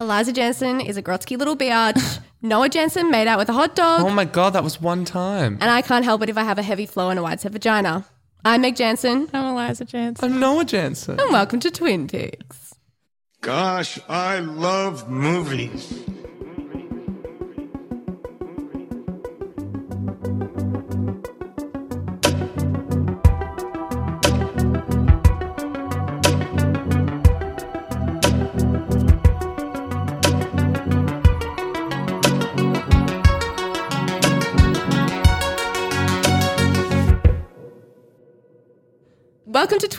Eliza Jensen is a grotsky little biatch. Noah Jensen made out with a hot dog. Oh my god, that was one time. and I can't help it if I have a heavy flow and a wide set vagina. I'm Meg Jansen, I'm Eliza Jansen. I'm Noah Jansen. and welcome to Twin Peaks. Gosh, I love movies.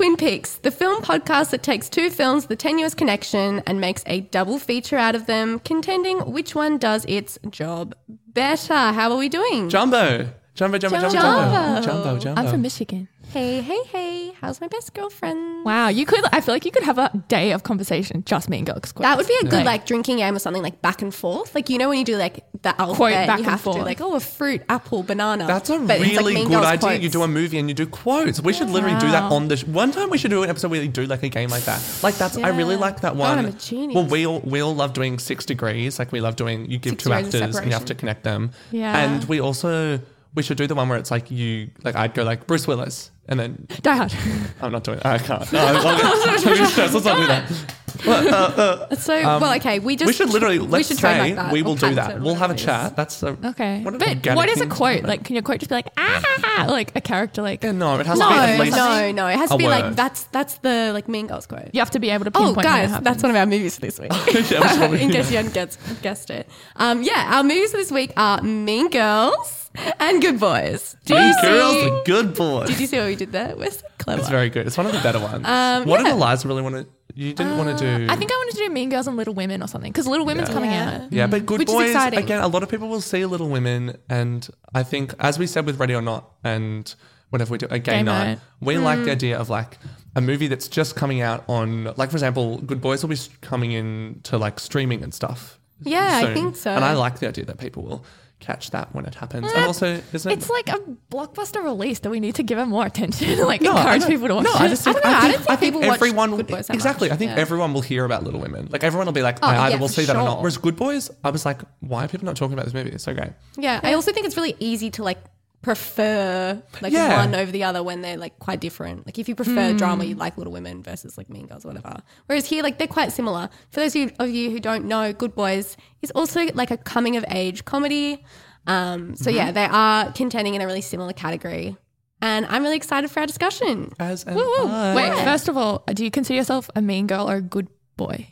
Twin Peaks, the film podcast that takes two films, The Tenuous Connection, and makes a double feature out of them, contending which one does its job better. How are we doing? Jumbo. Jumbo, jumbo, jumbo, Jumbo. jumbo. Jumbo, jumbo. I'm from Michigan. Hey, hey, hey. How's my best girlfriend? Wow, you could. I feel like you could have a day of conversation just me and girls. That would be a good Like- like drinking game or something like back and forth. Like you know when you do like the alphabet, Quote back you and have to do forth. like oh a fruit, apple, banana. That's a But it's, like, really Mean good Girls idea. quotes. You do a movie and you do quotes. We should literally do that on the. Sh- one time we should do an episode where we do like a game like that. Like that's. I really Yeah. like that God, one. I'm a genius. Well, we all we all love doing six degrees. Like we love doing. You give Six two degrees of actors and you have separation. to connect them. Yeah. And we also we should do the one where it's like you like I'd go like Bruce Willis and then Die Hard. I'm not doing. it. I can't. No, I'll get too stressed. Let's not do that. So well, okay, we just Um, we should literally we let's should say trademark that we or will do patent that. it, We'll have a whatever it is. chat. That's a, Okay, What an but organic what is a thing. quote? Like, can your quote just be like ah, like a character? Like Yeah, no, it has to be No, at least no, no. It has to a be like that's that's the like Mean Girls quote. you have to be able to Oh, pinpoint. when it guys, happens. that's one of our movies this week. Yeah, which one we- In case you hadn't guessed, guessed it. Um, yeah, our movies this week are Mean Girls and Good Boys. Did Mean see? girls and good boys. Did you see what we did there? We're so clever. It's very good. It's one of the better ones. Um, what yeah. did Eliza really want to? You didn't want to do. I think I wanted to do Mean Girls and Little Women or something because Little Women's Yeah. coming Yeah. out. Yeah, but Good Which is Boys exciting. again. A lot of people will see Little Women, and I think, as we said with Ready or Not, and whenever we do a gay, Gay night, night. we like Mm. the idea of like a movie that's just coming out on, like for example, Good Boys will be coming in to like streaming and stuff. Yeah, I think so. And I like the idea that people will catch that when it happens. Mm. And also, isn't it? It's like a blockbuster release that we need to give it more attention. like No, encourage people to watch no, it. I just think, I don't know, I don't think I think people watch everyone Good Boys exactly. much. I think Yeah. everyone will hear about Little Women. Like everyone will be like, Oh, I either yeah, will see that or not. Whereas Good Boys, I was like, why are people not talking about this movie? It's so great. Yeah, I also think it's really easy to like prefer like Yeah. one over the other when they're like quite different. Like if you prefer drama, you like Little Women versus like Mean Girls or whatever. Whereas here, like they're quite similar. For those of you, who don't know, Good Boys is also like a coming of age comedy. Um, so yeah, they are contending in a really similar category, and I'm really excited for our discussion. As an Woo, woo. I- Wait, first of all, do you consider yourself a mean girl or a good boy?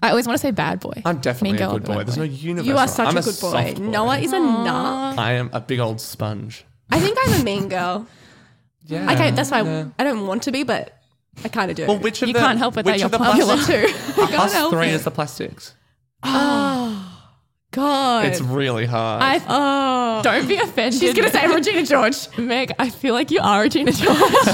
I always want to say bad boy. I'm definitely Mean a girl good or boy. There's no universe. You are such I'm a good boy. soft Noah is a nut. I am a big old sponge. I think I'm a mean girl. Yeah. Okay, that's why yeah. I don't want to be, but I kind of do. Well, which of You the, can't help it that which you're of the popular plastics- too. I can't Us help three it. is the plastics. God. It's really hard. I oh. don't be offended. She's gonna say Regina George. Meg, I feel like you are Regina George.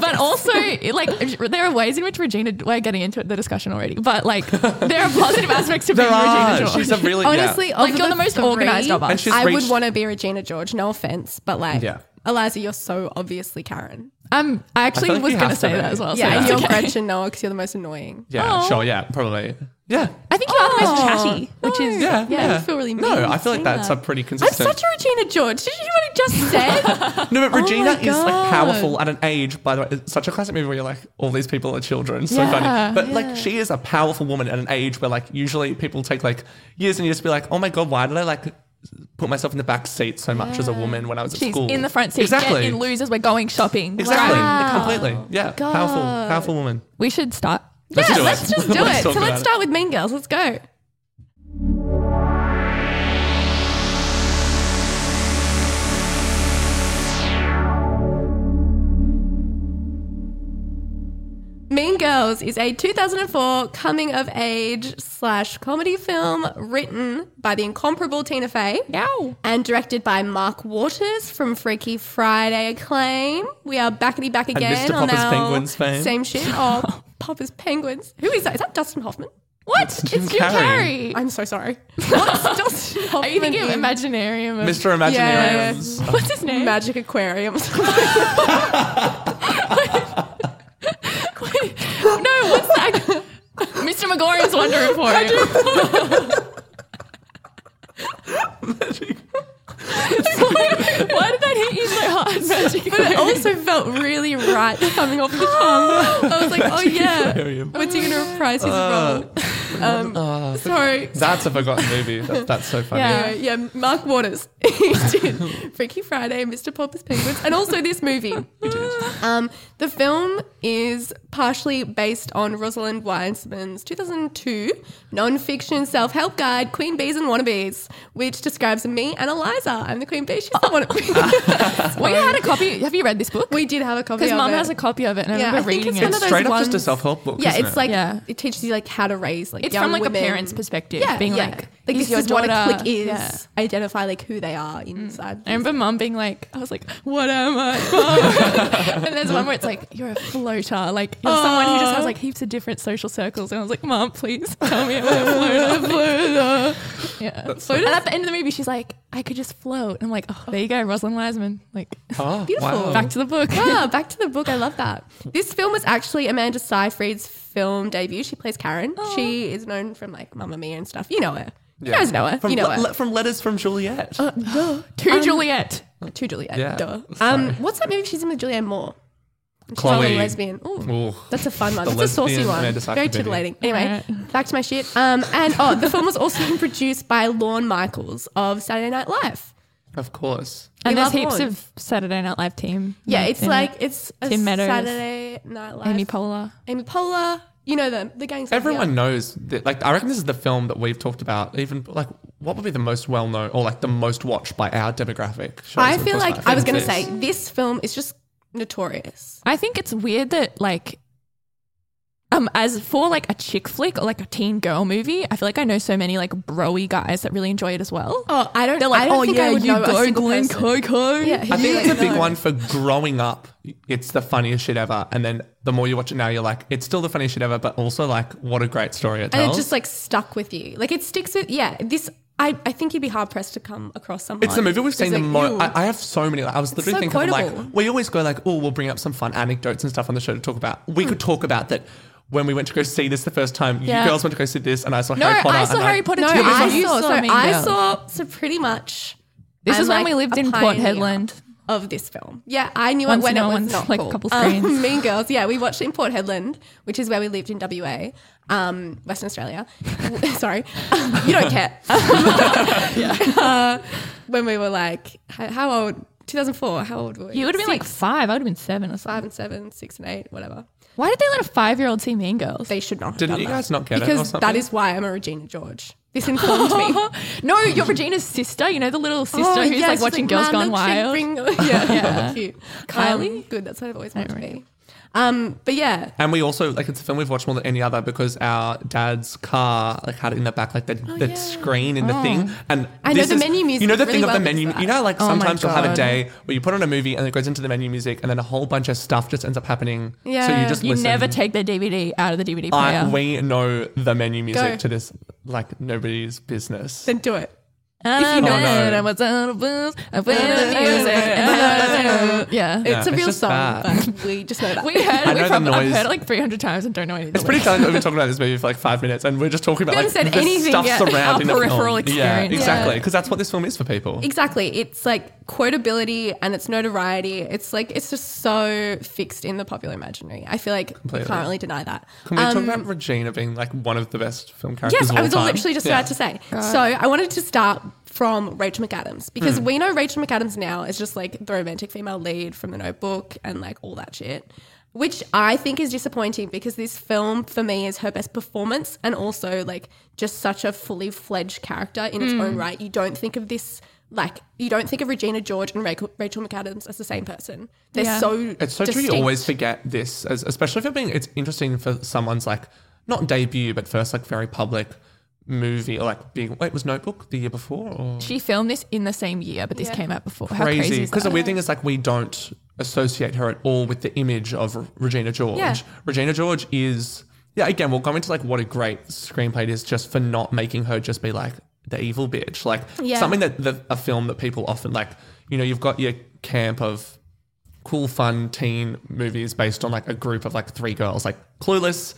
but also, like, there are ways in which Regina, we're getting into the discussion already, but like, there are positive aspects to there being are. Regina George. She's a really Honestly, yeah. Like, you're the most three, organised of us. I reached- would want to be Regina George. No offense, but like, Yeah. Eliza, you're so obviously Karen. um, I actually I feel like was going to say be. that as well. so yeah, and you're okay. Gretchen Noah because you're the most annoying. Yeah, Oh. sure. Yeah, probably. Yeah. I think you are the most chatty, which is Yeah, Yeah, yeah. you feel really No, I feel like saying that's that. a pretty consistent. I'm consistent. such a Regina George. Did you hear what I just said? no, but oh Regina my is like God. powerful at an age. By the way, it's such a classic movie where you're like, all these people are children. So Yeah, funny. But like, she is a powerful woman at an age where like usually people take like years and years to be like, oh my god, why did I like put myself in the back seat so much as a woman when I was at she's school? in the front seat. Exactly. Get in losers. We're going shopping. Exactly. Wow. Completely. Yeah. Powerful. Powerful woman. We should start. Let's yeah, do let's it. just do it. So let's start with Mean Girls. Let's go. Mean Girls is a 2004 coming of age slash comedy film written by the incomparable Tina Fey Yow. and directed by Mark Waters from Freaky Friday acclaim. We are backity back again Mr. on Popper's our Penguins fame. same shit. Oh, Popper's Penguins. Who is that? Is that Dustin Hoffman? What? Jim it's Jim Carrey. Carrey. I'm so sorry. What's Dustin Hoffman? Are you thinking of in Imaginarium? Of, Mr. Imaginariums. What's his name? Magic Aquarium? no, what's that? Mr. Gregorian's wondering for it. Why did that hit you so hard, Magic? But it also felt really right coming off the tongue. I was like, oh yeah, what's he gonna reprise his Uh, role? Um, sorry. That's a forgotten movie. That's, that's so funny. Yeah. Yeah, yeah, Mark Waters. he did Freaky Friday, Mr. Popper's Penguins, and also this movie. Um, the film is partially based on Rosalind Wiseman's 2002 non-fiction self-help guide, Queen Bees and Wannabes, which describes me and Eliza. I'm the Queen Bee. She's the wannabe. We had a copy. Have you read this book? we did have a copy Because of mum it. has a copy of it, and I Yeah, remember I think reading it's it. It's straight up just a self help book. yeah, isn't it's it? like Yeah. it teaches you like how to raise like It's young from like women. a parent's perspective, Yeah, being yeah. like, like "Is this your is what a click is. Yeah. Identify like who they are inside. I remember mum being like, I was like, what am I? And there's one where it's like, you're a floater. Like, you're someone who just has like heaps of different social circles. And I was like, mum, please tell me I'm a floater. yeah. so- and at the end of the movie, she's like, I could just float. And I'm like, oh, there you go, Rosalind Wiseman. Like, Oh, Beautiful. wow. back to the book. Ah, back to the book. I love that. This film was actually Amanda Seyfried's film debut. She plays Karen. She is known from like Mamma Mia and stuff. You know her. You guys know her. From, you know le- her. le- from letters from Juliet. to Um, Juliet. to Juliet. Yeah. Duh. Um, what's that movie she's in with Julianne Moore? She's Chloe. a lesbian. Ooh. Ooh. That's a fun one. The That's a saucy one. Very titillating. video. Anyway, back to my shit. Um, and oh, the film was also produced by Lorne Michaels of Saturday Night Live. Of course. And We there's love heaps Lorne. of Saturday Night Live team. Yeah, it's in it. like it's a Tim Meadows, Saturday Night Live. Amy Poehler. Amy Poehler. You know them. The gangs. Everyone knows that, like, I reckon this is the film that we've talked about. Even, like, what would be the most well known or, like, the most watched by our demographic? shows I we've feel talked like? I was going to think say this. this film is just notorious. I think it's weird that like um as for like a chick flick or like a teen girl movie, I feel like I know so many like broy guys that really enjoy it as well. Oh, I don't. They're like, I don't oh think yeah, I would you know a go single Glen person. Coco. Yeah, I think it's a big no. one for growing up. It's the funniest shit ever. And then the more you watch it now, you're like, it's still the funniest shit ever, but also, like, what a great story it tells. and it just like stuck with you. Like it sticks with. Yeah, this. I, I think you'd be hard pressed to come across someone. It's the movie we've who's seen the like, most. I, I have so many. Like, I was literally so thinking of like we always go like, oh, we'll bring up some fun anecdotes and stuff on the show to talk about. We Hmm. could talk about that when we went to go see this the first time. Yeah. You girls went to go see this, and I saw No, Harry Potter. I saw and Harry Potter no, too. I You saw. So Mean I Girls. saw. So pretty much. This I'm is when like we lived in Port pioneer Hedland. Of this film, yeah, I knew Once it when in it a was once, not like, a cool. couple Um, screens. mean Girls, yeah, we watched it in Port Hedland, which is where we lived in WA, um, Western Australia. Sorry, you don't care. Uh, when we were like, how, how old? 2004. How old were we? You would have been like five. I would have been seven or something. five and seven, six and eight, whatever. Why did they let a five year old see Mean Girls? They should not. Have Didn't done you that. guys not get it or because something? that is why I'm a Regina George. This informed me. no, you're Regina's sister. You know the little sister Oh, who's yeah, like she's watching Girls Gone Wild. bring-" yeah, yeah, cute. Kylie? Um, good. That's what I've always wanted to be. Um, but yeah, And we also like it's a film we've watched more than any other because our dad's car like had it in the back like the, the screen in the thing. And Oh, I know this the is- menu music You know the really thing of the menu. You know, like Oh sometimes you'll have a day where you put on a movie and it goes into the menu music, and then a whole bunch of stuff just ends up happening. Yeah, So you just You listen. never take the DVD out of the DVD player. I, we know the menu music Go. to this like nobody's business. then do it. And If you know- I no. I was on a booze, I played the music. Yeah. It's a it's real just song, bad. but we just know that. We heard, I we know the probably, I've noise. heard it like 300 times and don't know anything. It's pretty telling that we've been talking about this movie for like five minutes, and we're just talking about We like haven't said the anything stuff yet. surrounding Our the peripheral film. Yeah, experience. exactly, Yeah. because that's what this film is for people. Exactly. It's like quotability and it's notoriety. It's like it's just so fixed in the popular imaginary. I feel like Completely. you can't really deny that. Can we talk Um, about Regina being like one of the best film characters? Yes, of I was time? literally just Yeah. about to say. So I wanted to start from Rachel McAdams because hmm. we know Rachel McAdams now is just like the romantic female lead from The Notebook and like all that shit. Which I think is disappointing because this film for me is her best performance and also like just such a fully fledged character in its own hmm. right. You don't think of this like you don't think of Regina George and Rachel, Rachel McAdams as the same person. They're Yeah. so It's so true. You always forget this, as, especially if you're being. It's interesting for someone's like not debut, but first like very public movie or like being. Wait, was Notebook the year before? Or? She filmed this in the same year, but this Yeah. came out before. Crazy, crazy because the weird thing is like we don't associate her at all with the image of R- Regina George. Yeah. Regina George is yeah. Again, we'll go into like what a great screenplay it is just for not making her just be like the evil bitch. Like Yeah. something that, that a film that people often like. You know, you've got your camp of cool, fun teen movies based on like a group of like three girls, like Clueless.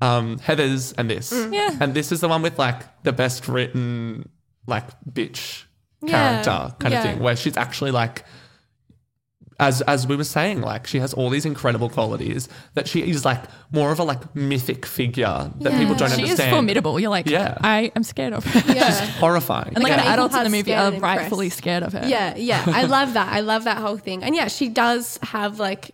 Um, Heathers, and this. Yeah. And this is the one with like the best written like bitch Yeah. character kind Yeah. of thing, where she's actually like. As, as we were saying, like she has all these incredible qualities that she is like more of a like mythic figure that Yeah. people don't She understand. is formidable. You're like, Yeah. I am scared of her. Yeah. horrifying. And like Yeah. the Equal adults in the parts movie scared are and rightfully scared of her. Yeah, yeah. I love that. I love that whole thing. And yeah, she does have like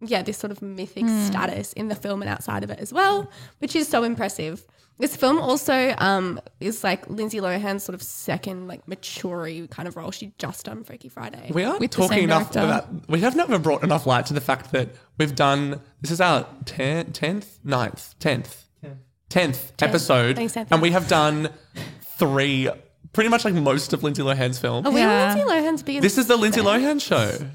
yeah, this sort of mythic Hmm. status in the film and outside of it as well, which is so impressive. This film also um, is like Lindsay Lohan's sort of second like mature kind of role. She just done Freaky Friday. We aren't With the talking same enough director. about. We have never brought enough light to the fact that we've done. This is our ten- 10th, 9th, 10th, 10th episode. Thanks, and we have done three, pretty much like most of Lindsay Lohan's film. Are we Yeah. Lindsay Lohan's biggest? this is the Lindsay fan? Lohan show.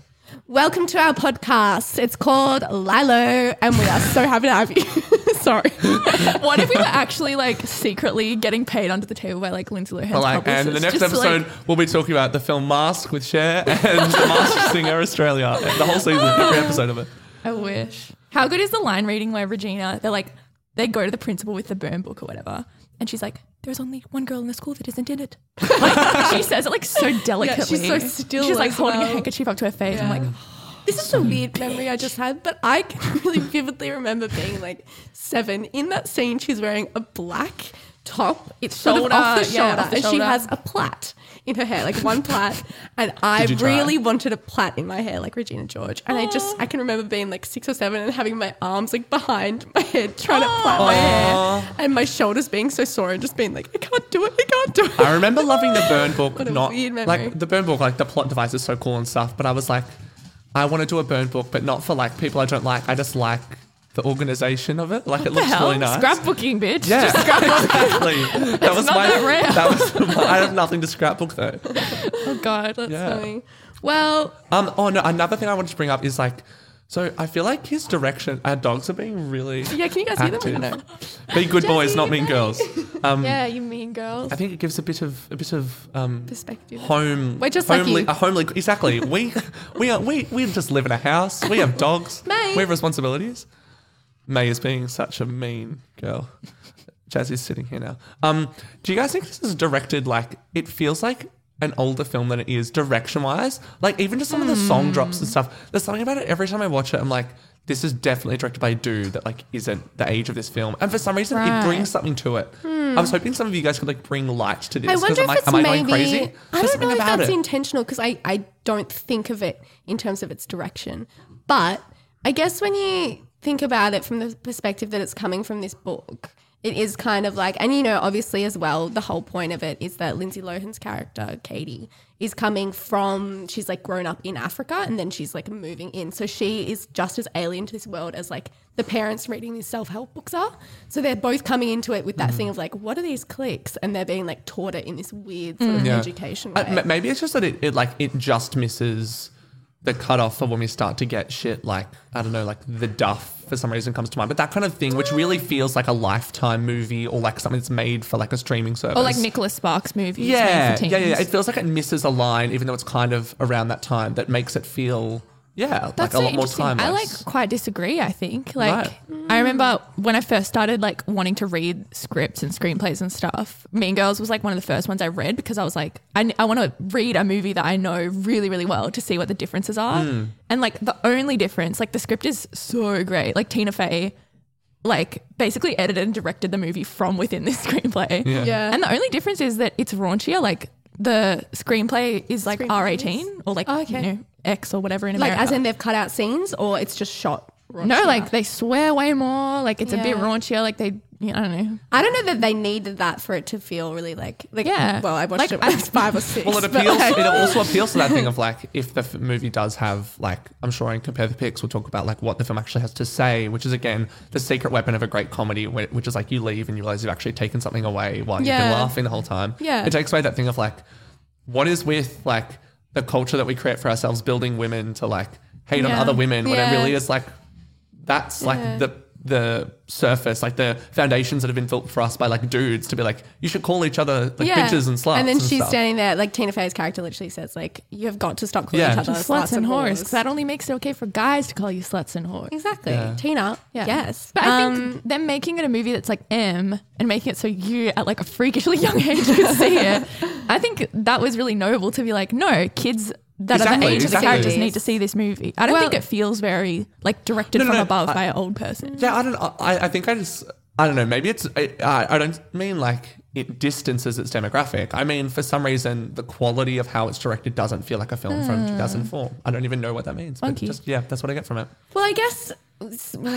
Welcome to our podcast. It's called Lilo, and we are so happy to have you. Sorry. what if we were actually like secretly getting paid under the table by like Lindsay Lohan's But like, and the next Just, like, episode, we'll be talking about the film Mask with Cher and the Mask Singer Australia. The whole season, every episode of it. I wish. How good is the line reading where Regina, they're like, they go to the principal with the burn book or whatever, and she's like, "There's only one girl in the school that isn't in it." Like, she says it like so delicately. She's so still She's like holding a handkerchief up to her face. I'm like, oh, This is a weird memory I just had, but I can really vividly remember being like seven. In that scene, she's wearing a black top. It's sort of Shoulder, off the yeah, shoulder, off the and she has a plait in her hair, like one plait. And I you try? really wanted a plait in my hair, like Regina George. And I just, I can remember being like six or seven and having my arms like behind my head, trying to plait my hair, and my shoulders being so sore, and just being like, I can't do it, I can't do it. I remember loving the burn book. What a not weird memory. like the burn book, like the plot device is so cool and stuff. But I was like, I want to do a burn book, but not for like people I don't like. I just like the organization of it. Like it the looks hell? really nice. Scrapbooking, bitch. Yeah, Just- exactly. That was my. that rare. That was. I have nothing to scrapbook though. oh god. That's Yeah. Funny. Well, Um. Oh no. Another thing I wanted to bring up is like. So I feel like his direction. Our dogs are being really. yeah, can you guys hear them? active. Be good boys, not mean girls. Um, Yeah, you mean girls. I think it gives a bit of a bit of um, Perspective. home. We're just like homely, you. a homely. Exactly. we we are we we just live in a house. We have dogs. May. We have responsibilities. May is being such a mean girl. Jazz is sitting here now. Um, do you guys think this is directed like it feels like an older film than it is direction wise? Like even just some of the song drops and stuff. There's something about it. Every time I watch it, I'm like, this is definitely directed by a dude that like isn't the age of this film. And for some reason, Right. it brings something to it. I was hoping some of you guys could like bring light to this. I 'cause wonder I'm if like, it's am I maybe. going crazy? I There's don't know something if about that's it. intentional because I, I don't think of it in terms of its direction. But I guess when you think about it from the perspective that it's coming from this book, it is kind of like, and you know, obviously as well, the whole point of it is that Lindsay Lohan's character, Cady, is coming from, she's like grown up in Africa and then she's like moving in. So she is just as alien to this world as like the parents reading these self help books are. So they're both coming into it with that Mm-hmm. thing of like, what are these clicks? And they're being like taught it in this weird sort of Yeah. education Uh, way. m- maybe it's just that it, it like it just misses the cutoff for when we start to get shit like I don't know, like the Duff for some reason comes to mind, but that kind of thing, which really feels like a lifetime movie or like something that's made for like a streaming service. or like Nicholas Sparks movies. yeah, made for yeah, yeah, yeah. It feels like it misses a line, even though it's kind of around that time, that makes it feel yeah, like That's a so lot more interesting. timeless. I like quite disagree. I think like Right. I remember when I first started like wanting to read scripts and screenplays and stuff. Mean Girls was like one of the first ones I read because I was like I, I want to read a movie that I know really really well to see what the differences are. Hmm. And like the only difference, like the script is so great. Like Tina Fey, like basically edited and directed the movie from within this screenplay. Yeah. Yeah. And the only difference is that it's raunchier. Like the screenplay is like R eighteen or like Oh, okay. you know X or whatever in like America. as in they've cut out scenes or it's just shot. No, raunchier? like they swear way more. Like it's a bit Yeah. raunchier. Like they, you I don't know. I don't know that they needed that for it to feel really like like Yeah. Well, I watched Like, it when I was five or six. Well, it appeals. like- it also appeals to that thing of like if the f- movie does have like I'm sure in compare the pics we'll talk about like what the film actually has to say, which is again the secret weapon of a great comedy, which is like you leave and you realize you've actually taken something away while you've been laughing the whole time. Yeah. it takes away that thing of like what is with like the culture that we create for ourselves, building women to like hate on other women when it really is like that's Yeah. like the the surface, like the foundations that have been built for us by like dudes to be like, you should call each other like bitches and sluts. And then she's stuff. standing there, like Tina Fey's character literally says, like, you have got to stop calling Yeah. each other sluts and whores. 'cause whores. That only makes it okay for guys to call you sluts and whores. Exactly. Yeah. Tina. Yeah. Yes. But I Um, think them making it a movie that's like M and making it so you at like a freakishly young age could see it. I think that was really noble to be like, no, kids that are the Exactly, age of the characters need to see this movie. I don't Well- think it feels very like directed No, no, from no, above I- by an old person. Yeah, I don't. I, I think I just. I don't know. Maybe it's. I, I I don't mean like it distances its demographic. I mean, for some reason, the quality of how it's directed doesn't feel like a film from 2004. I don't even know what that means. But just yeah, that's what I get from it. Well, I guess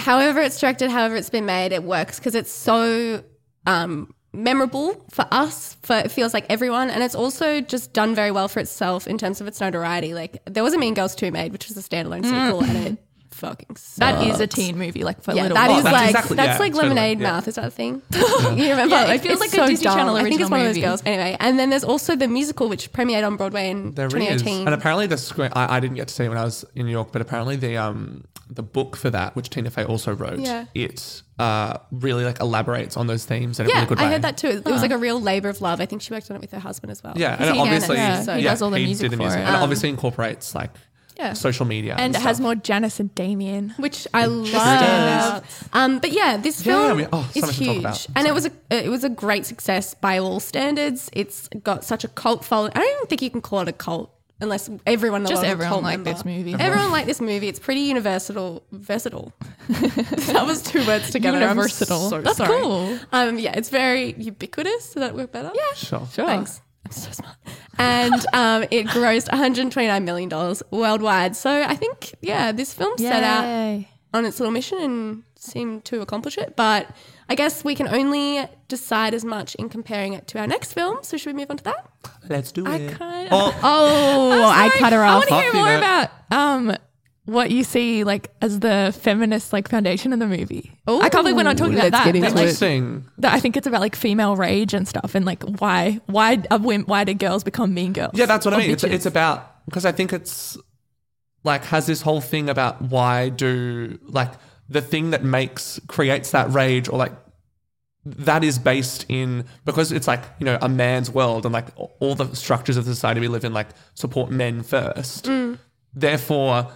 however it's directed, however it's been made, it works because it's so um, memorable for us. For it feels like everyone, and it's also just done very well for itself in terms of its notoriety. Like there was a Mean Girls two made, which was a standalone mm. sequel, and it fucking sucks. That is a teen movie, like for Yeah, little that kids. is that's like exactly- that's yeah, like totally, lemonade yeah. mouth. Is that a thing? you remember? Yeah, it feels it's like a so Disney dumb. Channel I think it's original one of those movie. girls. Anyway, and then there's also the musical which premiered on Broadway in There is, 2018. and apparently the screen. I, I didn't get to see it when I was in New York, but apparently the um the book for that, which Tina Fey also wrote, Yeah. it uh really like elaborates on those themes in a yeah, really good way. I heard that too. It was like a real labor of love. I think she worked on it with her husband as well. Yeah, and he- obviously, yeah, so- he does all the music did the for music, it. and it Um, obviously incorporates like Yeah. social media and it has stuff. more Janis and Damian. which I love. Um, but yeah, this Yeah, film we- oh, so is much to talk huge, about. and it was a it was a great success by all standards. It's got such a cult following. I don't even think you can call it a cult unless everyone in Just world a everyone cult liked member. this movie. Everyone liked this movie. It's pretty universal. Versatile. that was two words together. I'm Universatile. so That's sorry. cool. Um, yeah, it's very ubiquitous. Does that work better? Yeah. Sure. Sure. Thanks. I'm so smart. And um, it grossed 129 million dollars worldwide. So I think, yeah, this film set out on its little mission and seemed to accomplish it. But I guess we can only decide as much in comparing it to our next film. So should we move on to that? Let's do I it. kind of. Oh, Oh, I cut her off. I want to hear more about um what you see like as the feminist like foundation in the movie. I can't believe we're not talking about that. But, like, interesting. that I think it's about like female rage and stuff, and like why why are women, why do girls become mean girls? Yeah, that's what I Or mean. It's, bitches? it's about because I think it's like has this whole thing about why do like the thing that makes creates that rage or like that is based in because it's like you know a man's world and like all the structures of the society we live in like support men first. Therefore,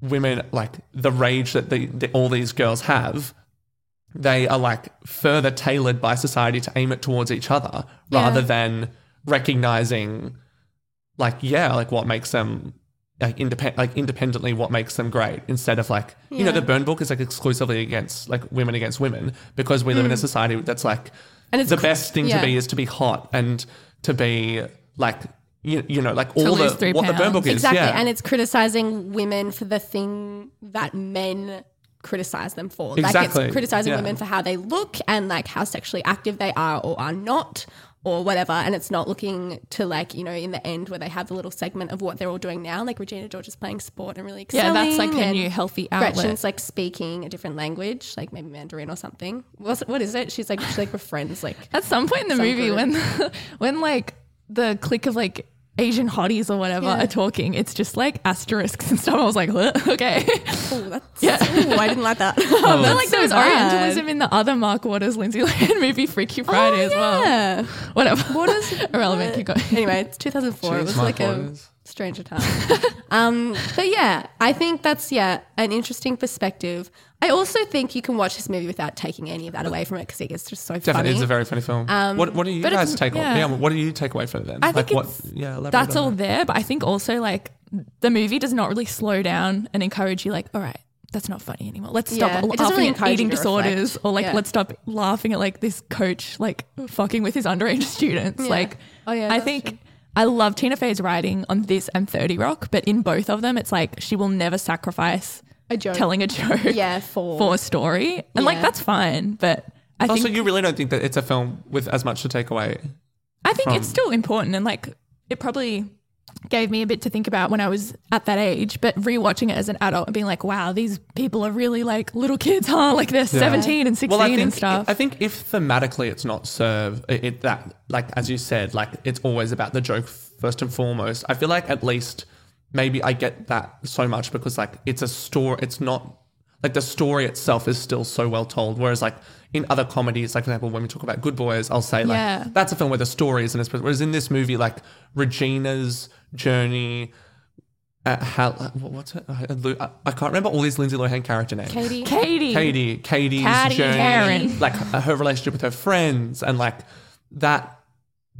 women like the rage that the, the, all these girls have they are like further tailored by society to aim it towards each other rather than recognizing like yeah like what makes them like independent like independently what makes them great instead of like you know the burn book is like exclusively against like women against women because we live in a society that's like Mm. And it's the cr- best thing yeah. to be is to be hot and to be like you, you know like all lose the three what the burn book is Exactly. yeah And it's criticizing women for the thing that men criticize them for. Like Exactly. it's criticizing Yeah. women for how they look and like how sexually active they are or are not or whatever. And it's not looking to like, you know, in the end where they have the little segment of what they're all doing now. Like Regina George is playing sport and really yeah, that's like her new healthy outlet. Gretchen's like speaking a different language, like maybe Mandarin or something. What's, what is it? She's like, she's like with friends, like At some point in the movie, group. when when like the clique of like Asian hotties or whatever Yeah. are talking, it's just like asterisks and stuff. I was like, "What? okay. oh, that's, Yeah. ooh, I didn't like that. I but like there was so bad. Orientalism in the other Mark Waters, Lindsay Lohan movie, Freaky Friday oh, as well. Oh, yeah. Whatever. Waters irrelevant? Keep going. anyway, it's 2004. it was Mark like a Waters. Stranger time. um, but yeah, I think that's yeah an interesting perspective. I also think you can watch this movie without taking any of that away from it because it's just so Definitely, funny. it's a very funny film. what What do you but guys it's- take away? yeah. Yeah, what do you take away from it then? I think what? it's- Yeah, That's all that. there, but I think also like the movie does not really slow down and encourage you like, all right, that's not funny anymore. Let's stop Yeah, it laughing really at eating disorders reflect. or like Yeah. let's stop laughing at like this coach like fucking with his underage students. Like Oh, yeah, I think true. I love Tina Fey's writing on this and 30 Rock, but in both of them it's like she will never sacrifice A joke. telling a joke yeah, for, for a story. And like that's fine, but I Also, think you really don't think that it's a film with as much to take away. I think from- it's still important and like it probably gave me a bit to think about when I was at that age, but rewatching it as an adult and being like, wow, these people are really like little kids, huh? Like they're 17 and 16 Well, I think and stuff. I think if thematically it's not served, it, it that like as you said, like it's always about the joke first and foremost. I feel like at least maybe I get that so much because like it's a story. It's not like the story itself is still so well told. Whereas like in other comedies, like for example, when we talk about Good Boys, I'll say like Yeah. that's a film where the story isn't as whereas in this movie, like Regina's journey. Uh, how, uh, what's it? I, I- I can't remember all these Lindsay Lohan character names. Cady. Cady. Cady, Cady's Caddy, journey, Karen. like her her relationship with her friends, and like that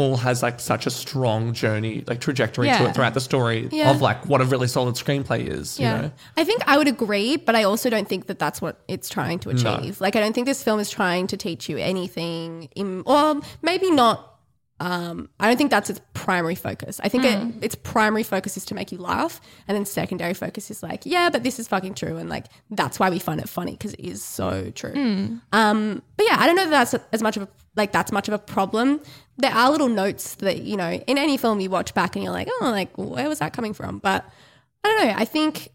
all has like such a strong journey, like trajectory to it throughout the story Yeah. of like what a really solid screenplay is. Yeah. You know? I think I would agree, but I also don't think that that's what it's trying to No. achieve. Like, I don't think this film is trying to teach you anything, in, or maybe not. Um, I don't think that's its primary focus. I think it, its primary focus is to make you laugh, and then secondary focus is like, yeah, but this is fucking true, and like that's why we find it funny because it is so true. Um, but yeah, I don't know that that's as much of a like that's much of a problem. There are little notes that you know in any film you watch back and you're like, oh, like where was that coming from? But I don't know. I think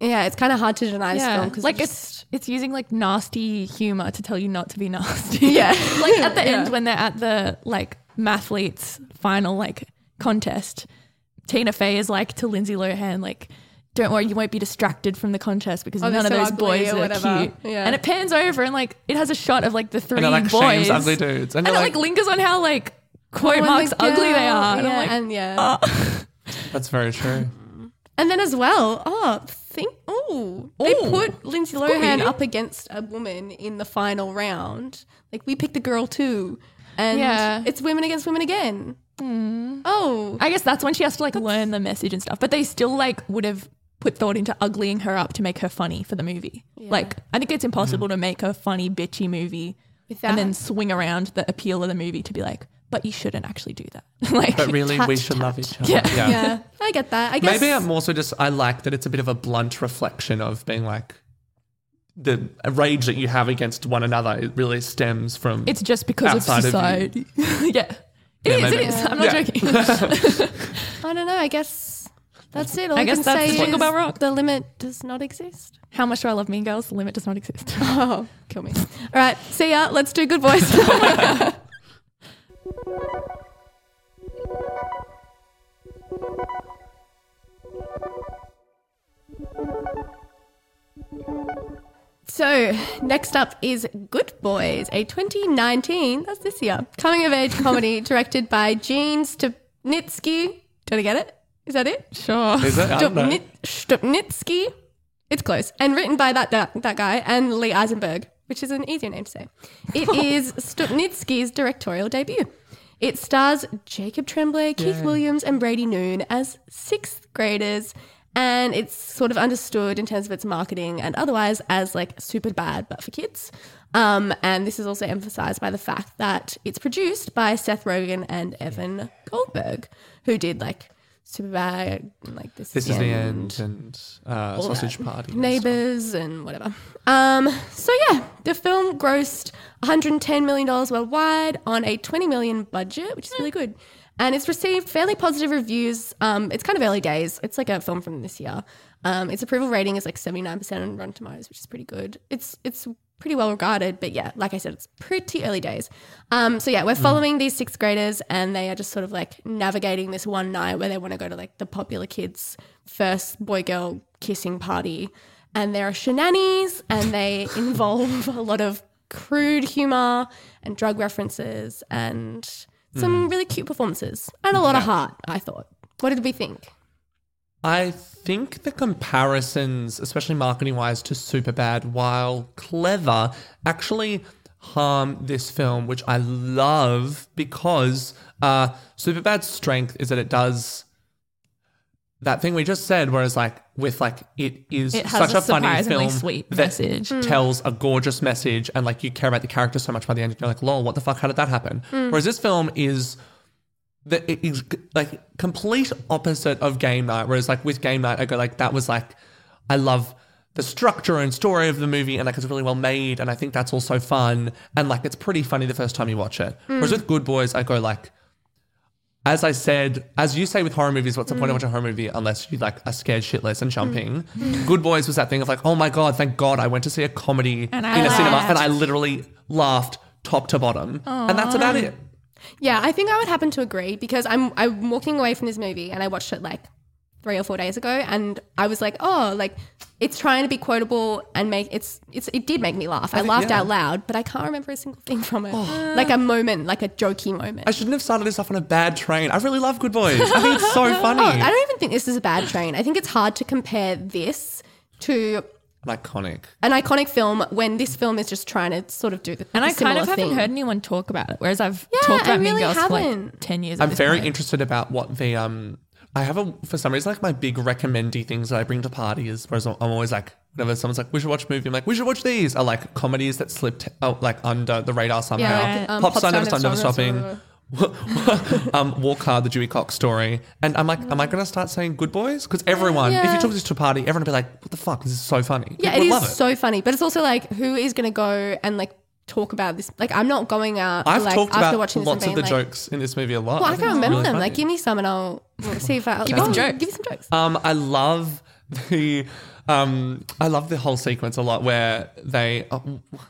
yeah, it's kind of hard to deny this film because like it's it's using like nasty humor to tell you not to be nasty. Yeah. like at the Yeah. end when they're at the like mathletes final like contest, Tina Fey is like to Lindsay Lohan like. Don't worry, you won't be distracted from the contest because Oh, none of so those boys are whatever. cute. Yeah. And it pans over and like it has a shot of like the three And it like boys. shames ugly dudes, and, and you're it like, like lingers on how like oh, quote when marks the ugly they girl- are. And Yeah, I'm like, and yeah, ah. that's very true. and then as well, oh, think, oh, they put Lindsay Lohan up against a woman in the final round. Like we picked a girl too, and Yeah. it's women against women again. Hmm. Oh, I guess that's when she has to like learn the message and stuff. But they still like would have put thought into uglying her up to make her funny for the movie. Like I think it's impossible mm-hmm. to make a funny bitchy movie Without- and then swing around the appeal of the movie to be like, but you shouldn't actually do that. like But really, we Touch, should love each other. Yeah. yeah, I get that. I guess Maybe I'm also just I like that it's a bit of a blunt reflection of being like the rage that you have against one another. It really stems from it's just because Outside of of society. yeah. It Yeah, is, maybe. it is. I'm not Yeah. joking. I don't know. I guess that's it. All I I, guess can that's say the Jingle Bell Rock. the limit does not exist. How much do I love Mean Girls? The limit does not exist. Oh, kill me. All right, see ya. Let's do good boys. So, next up is Good Boys, a 2019, that's this year, coming of age comedy directed by Gene Stupnitsky. Did I get it? Is that it? sure. Is it? I don't know. Stupnit- Stupnitsky. It's close. And written by that, that that guy and Lee Eisenberg, which is an easier name to say. It is Stupnitsky's directorial debut. It stars Jacob Tremblay, Keith Williams, and Brady Noon as sixth graders, and it's sort of understood in terms of its marketing and otherwise as like Superbad, but for kids. Um, and this is also emphasized by the fact that it's produced by Seth Rogen and Evan Goldberg, who did like Superbad, and, like this, This is the end and uh, sausage that. party. and Neighbors and whatever. Um, so yeah, the film grossed 110 million dollars worldwide on a 20 million budget, which is really good. And it's received fairly positive reviews. Um, it's kind of early days. It's like a film from this year. Um, its approval rating is like 79% on Rotten Tomatoes, which is pretty good. It's it's pretty well regarded, but yeah, like I said, it's pretty early days. Um, so yeah, we're following these sixth graders, and they are just sort of like navigating this one night where they want to go to like the popular kids' first boy girl kissing party, and there are shenanigans, and they involve a lot of crude humor and drug references and some really cute performances and a lot of heart. I thought. What did we think? I think the comparisons, especially marketing wise, to Superbad, while clever, actually harm this film, which I love because uh, Superbad's strength is that it does that thing we just said, whereas like with like it is It has such a a, funny surprisingly film sweet that message. tells a gorgeous message, and like you care about the character so much by the end, you're like, lol, what the fuck? How did that happen? Whereas this film is that it is like complete opposite of game night. Whereas like with game night, I go like that was like I love the structure and story of the movie and like it's really well made and I think that's also fun and like it's pretty funny the first time you watch it. Hmm. Whereas with Good Boys, I go like as I said, as you say with horror movies, what's the point of hmm. watching a horror movie unless you like are scared shitless and hmm. jumping? Good Boys was that thing of like, oh my god, thank God I went to see a comedy And I in a cinema and I literally laughed top to bottom, and that's about it. Yeah, I think I would happen to agree because I'm I'm walking away from this movie and I watched it like three or four days ago, and I was like, oh, like it's trying to be quotable and make it's it's it did make me laugh. I, think- laughed yeah. out loud, but I can't remember a single thing from it. Oh. Like a moment, like a jokey moment. I shouldn't have started this off on a bad train. I really love Good Boys. I think it's so oh, funny. Oh, I don't even think this is a bad train. I think it's hard to compare this to Iconic. an iconic film when this film is just trying to sort of do the And a I kind similar of haven't thing. heard anyone talk about it. Whereas I've Yeah, talked I about Mean really Girls for like haven't. ten years. I'm very point. interested about what the um. I have a for some reason like my big recommendy things that I bring to parties. Whereas I'm always like whenever someone's like we should watch a movie, I'm like we should watch these. Are like comedies that slipped out like under the radar somehow. Yeah, um, Pop Pop star Star never stop, never Never stopping. Um, Walk Hard, the Dewey Cox story, and I'm like, am I going to start saying Good Boys? Because everyone, if you Yeah. took this to a party, everyone would be like, "What the fuck? This is so funny." Yeah, People it is love so funny, but it's also like who is going to go and like talk about this? Like I'm not going out I've like talked after about watching lots and of the like, jokes in this movie a lot. Well, I think can it's remember really them. funny. Like, give me some, and I'll we'll see if I Give me some jokes. Give me some jokes. Um, I love the um, I love the whole sequence a lot where they. Uh, it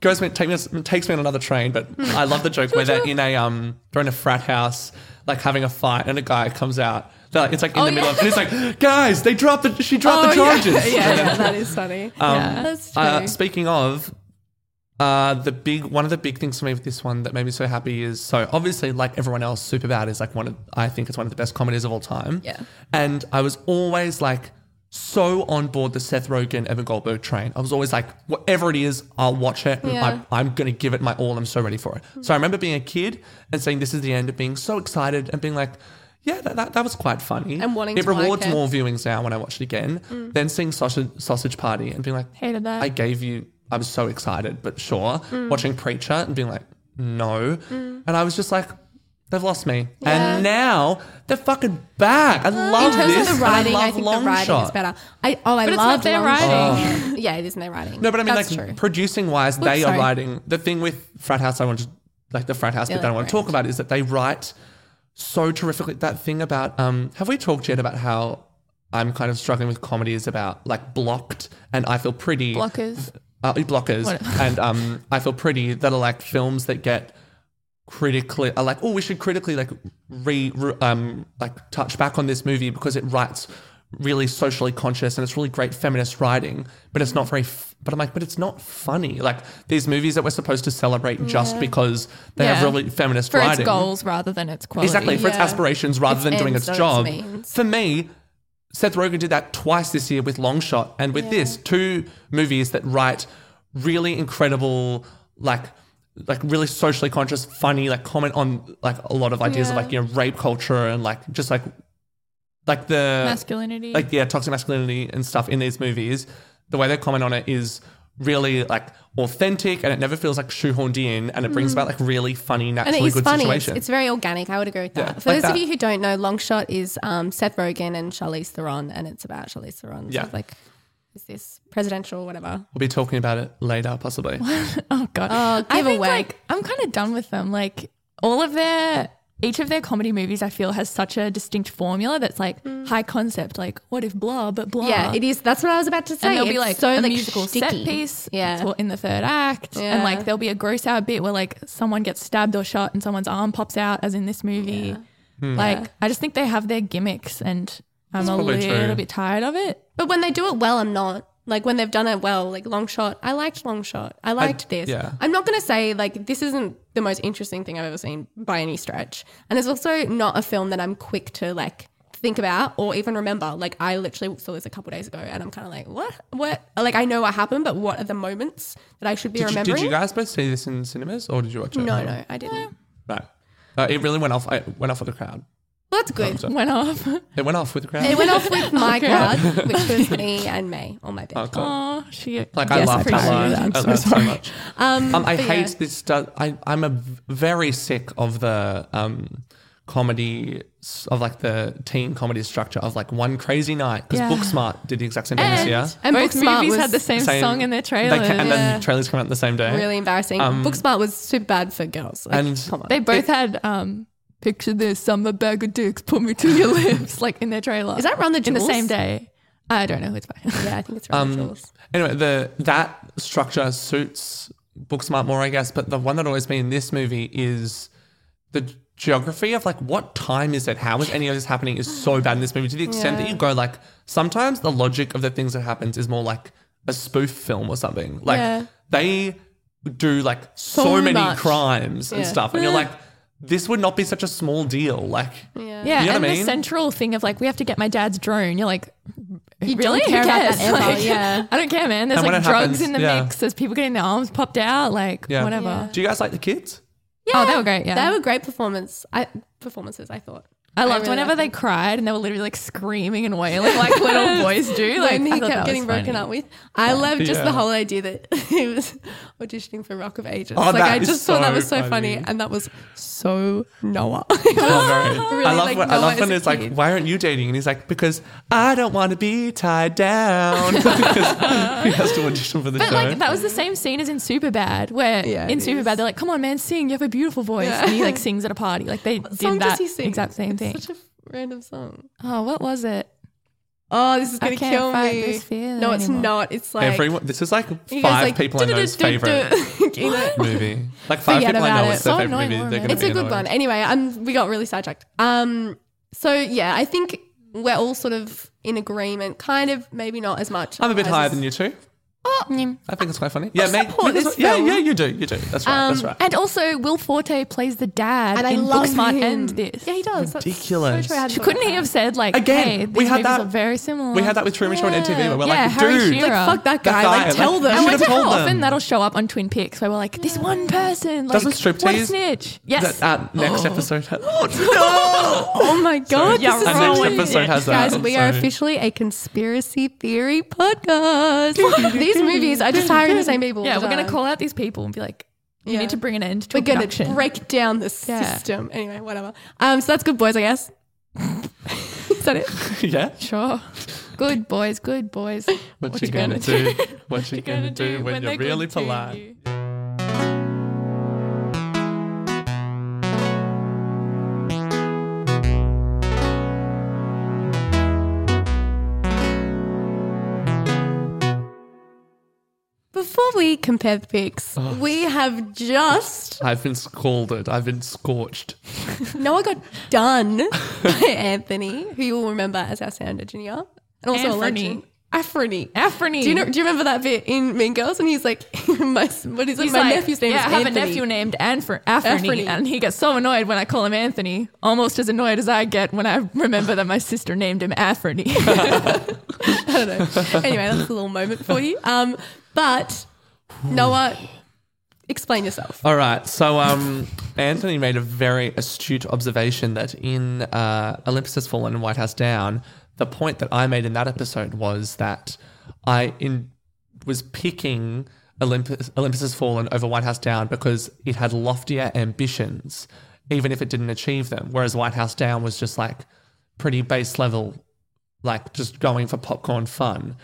goes take me, takes me on another train, but I love the joke where they're in a um, they're in a frat house, like having a fight, and a guy comes out. Like, it's like in the middle of, and it's like, guys, they dropped the, she dropped the charges. Oh, Yeah, yeah, that is funny. Um, Yeah. That's true. Uh, speaking of, uh, the big one of the big things for me with this one that made me so happy is so obviously like everyone else, Superbad is like one of I think it's one of the best comedies of all time. Yeah. and I was always like so on board the Seth Rogen Evan Goldberg train. I was always like, whatever it is, I'll watch it. Yeah. I, I'm gonna give it my all. I'm so ready for it. So I mm. remember being a kid and saying this is the end, and being so excited and being like. Yeah, that, that, that was quite funny. And wanting it to like rewards it. more viewings now when I watch it again. Mm. Then seeing Sausage, Sausage Party and being like, Hated that. I gave you, I was so excited, but sure. Mm. Watching Preacher and being like, no. Mm. And I was just like, they've lost me. Yeah. And now they're fucking back. I love in terms this. of and the writing, I I, think Long the writing Shot. is better. I oh, I But it's love not their writing. yeah, it isn't their writing. No, but I mean, That's like true. producing wise, they sorry. are writing. The thing with Frat House, I want to like the Frat House bit Yeah, that I want to talk about is that they write so terrifically. That thing about um, have we talked yet about how I'm kind of struggling with comedies about like Blocked and I Feel Pretty Blockers. uh, blockers and um, I Feel Pretty that are like films that get critically are like oh we should critically like re, re um like touch back on this movie because it writes really socially conscious and it's really great feminist writing but it's not very f- but I'm like but it's not funny. Like these movies that we're supposed to celebrate just because they have really feminist for writing. its goals rather than its quality. Exactly, for its aspirations rather Its than doing its job. For me, Seth Rogen did that twice this year with Long Shot and with this two movies that write really incredible, like like really socially conscious, funny, like comment on like a lot of ideas of like you know rape culture and like just like like the masculinity. like yeah toxic masculinity and stuff in these movies. The way they comment on it is really like authentic and it never feels like shoehorned in and it brings about like really funny Mm. and naturally it is good funny. It's, situations. it's very organic. I would agree with that. Yeah, For like those that. of you who don't know, Long Shot is um, Seth Rogen and Charlize Theron, and it's about Charlize Theron. Yeah. Of like, is this presidential, or whatever? We'll be talking about it later, possibly. oh god. Oh, I think, away. Like, I'm kind of done with them. Like all of their each of their comedy movies I feel has such a distinct formula that's like high concept, like what if blah but blah. Mm. yeah, it is. That's what I was about to say. And there'll be like so a like musical set piece Yeah. in the third act. And like there'll be a gross out bit where like someone gets stabbed or shot and someone's arm pops out, as in this movie. Like I just think they have their gimmicks and I'm a little true. bit tired of it. But when they do it well, I'm not. Like when they've done it well, like Long Shot, I liked Long Shot. I liked this. yeah. I'm not going to say like this isn't the most interesting thing I've ever seen by any stretch. And it's also not a film that I'm quick to like think about or even remember. Like I literally saw this a couple days ago and I'm kind of like, what? What? Like I know what happened, but what are the moments that I should be Did you, remembering? did you guys both see this in cinemas or did you watch it? at no, home? no, I didn't. Right. Uh, it really went off. I went off with the crowd. Well, that's good. So- Went off. It went off with the crowd. It went off with my crowd, which was me and May on my bed. Oh, cool. oh, she Like I Yes, laughed out appreciate loud. that. I'm I so laughed so much. Um, Um, I hate yeah. this. do- I I'm a v- very sick of the um comedy of like the teen comedy structure of like one crazy night because Yeah. Booksmart did the exact same thing this year. And both Booksmart movies had the same, Same- song in their They trailer. ca- and then the trailers come out the same day. really embarrassing. Um, Booksmart was Superbad for girls. Like, And- come on. They both had um picture this, summer bag of dicks, put me to your lips, like in their trailer. Is that Run the Jewels? in the same day? I don't know. Who it's by. yeah, I think it's Run the Um, Jewels. Anyway, the that structure suits Booksmart more, I guess. But the one that always been in this movie is the geography of like what time is it? How is any of this happening is so bad in this movie to the extent that you go like sometimes the logic of the things that happens is more like a spoof film or something. Like Yeah. they do like so, So many much. crimes and stuff, and you're like, this would not be such a small deal. Like, Yeah. Yeah, You know what and I the mean? central thing of like we have to get my dad's drone. You're like, You really? don't Who care about that ever. Like, yeah. I don't care, man. There's And like drugs happens, in the yeah. mix. There's people getting their arms popped out. Like Yeah. whatever. Yeah. do you guys like the kids? Oh, they were great. Yeah, They were great performance. I, performances, I thought. I loved really whenever they cried and they were literally like screaming and wailing like little boys do. Like when he kept getting broken funny. up with. I love just Yeah. the whole idea that he was auditioning for Rock of Ages. Oh, like I is just thought that was so funny. funny. and that was so Noah. Oh. Really, I love like, when, I love when a it's like, why aren't you dating? And he's like, because I don't want to be tied down. because he has to audition for the But show. like that was the same scene as in Superbad, where Yeah, in it Superbad is. they're like, "Come on, man, sing! You have a beautiful voice," Yeah. and he like sings at a party. Like they What did song that does he sing? exact same It's thing. Such a random song. Oh, what was it? Oh, this is gonna can't kill fight me. this feeling no, it's anymore. not. It's like Everyone, this is like five like, people I know's favorite know? movie. Like five Forget people I know it. it's their So favorite annoying, movie. They're gonna it's a good one. Anyway, um, we got really sidetracked. Um, so yeah, I think we're all sort of in agreement. Kind of, maybe not as much. I'm a bit higher than you two. Mm. I think it's quite funny. Yeah, Meg, support Meg is- this yeah, film. yeah, you do, you do. That's right. that's Um, right. And also, Will Forte plays the dad And I in love Booksmart him. and this. Yeah, he does. That's Ridiculous. So true. I hadn't thought Couldn't about he have said like, Again, "Hey, we had movies that- are very similar"? we had that with Truman Show and EdTV. Where we're Yeah, like, Harry dude, Shearer. Like, fuck that That guy. guy, Like, tell like- them. I You wonder should've how told them. often that'll show up on Twin Peaks where we're like, this one person. Like, Doesn't striptease- What a snitch. Yes. that, uh, next episode. Oh my god, Yeah, this is right. Our next Rolling episode has that. Guys, we are officially a conspiracy theory podcast. These movies are just hiring the same people. yeah, the we're going to call out these people and be like, you Yeah. need to bring an end to We're a gonna break down the Yeah. system. Anyway, whatever. Um, so that's good, boys. I guess. is that it? yeah. Sure. Good boys, good boys. What, you gonna, do? What you gonna, gonna do when, they're you're really to polite? you? Before we compare the pics, oh. we have just I've been scalded. I've been scorched. Noah got done by Anthony, who you will remember as our sound engineer, and also a Anthony. legend. Afrony. Afrony. Do you know? Do you remember that bit in Mean Girls? And he's like, "My what is it? He's My like, nephew's name yeah, is I have Anthony." a nephew named Anfer- Afrony, Afrony. and he gets so annoyed when I call him Anthony, almost as annoyed as I get when I remember that my sister named him Afrony. Don't know. Anyway, that's a little moment for you. Um, but Noah, explain yourself. All right. So um, Anthony made a very astute observation that in uh, Olympus Has Fallen and White House Down, the point that I made in that episode was that I in, was picking Olympus, Olympus Has Fallen over White House Down because it had loftier ambitions, even if it didn't achieve them. Whereas White House Down was just like pretty base level, like just going for popcorn fun.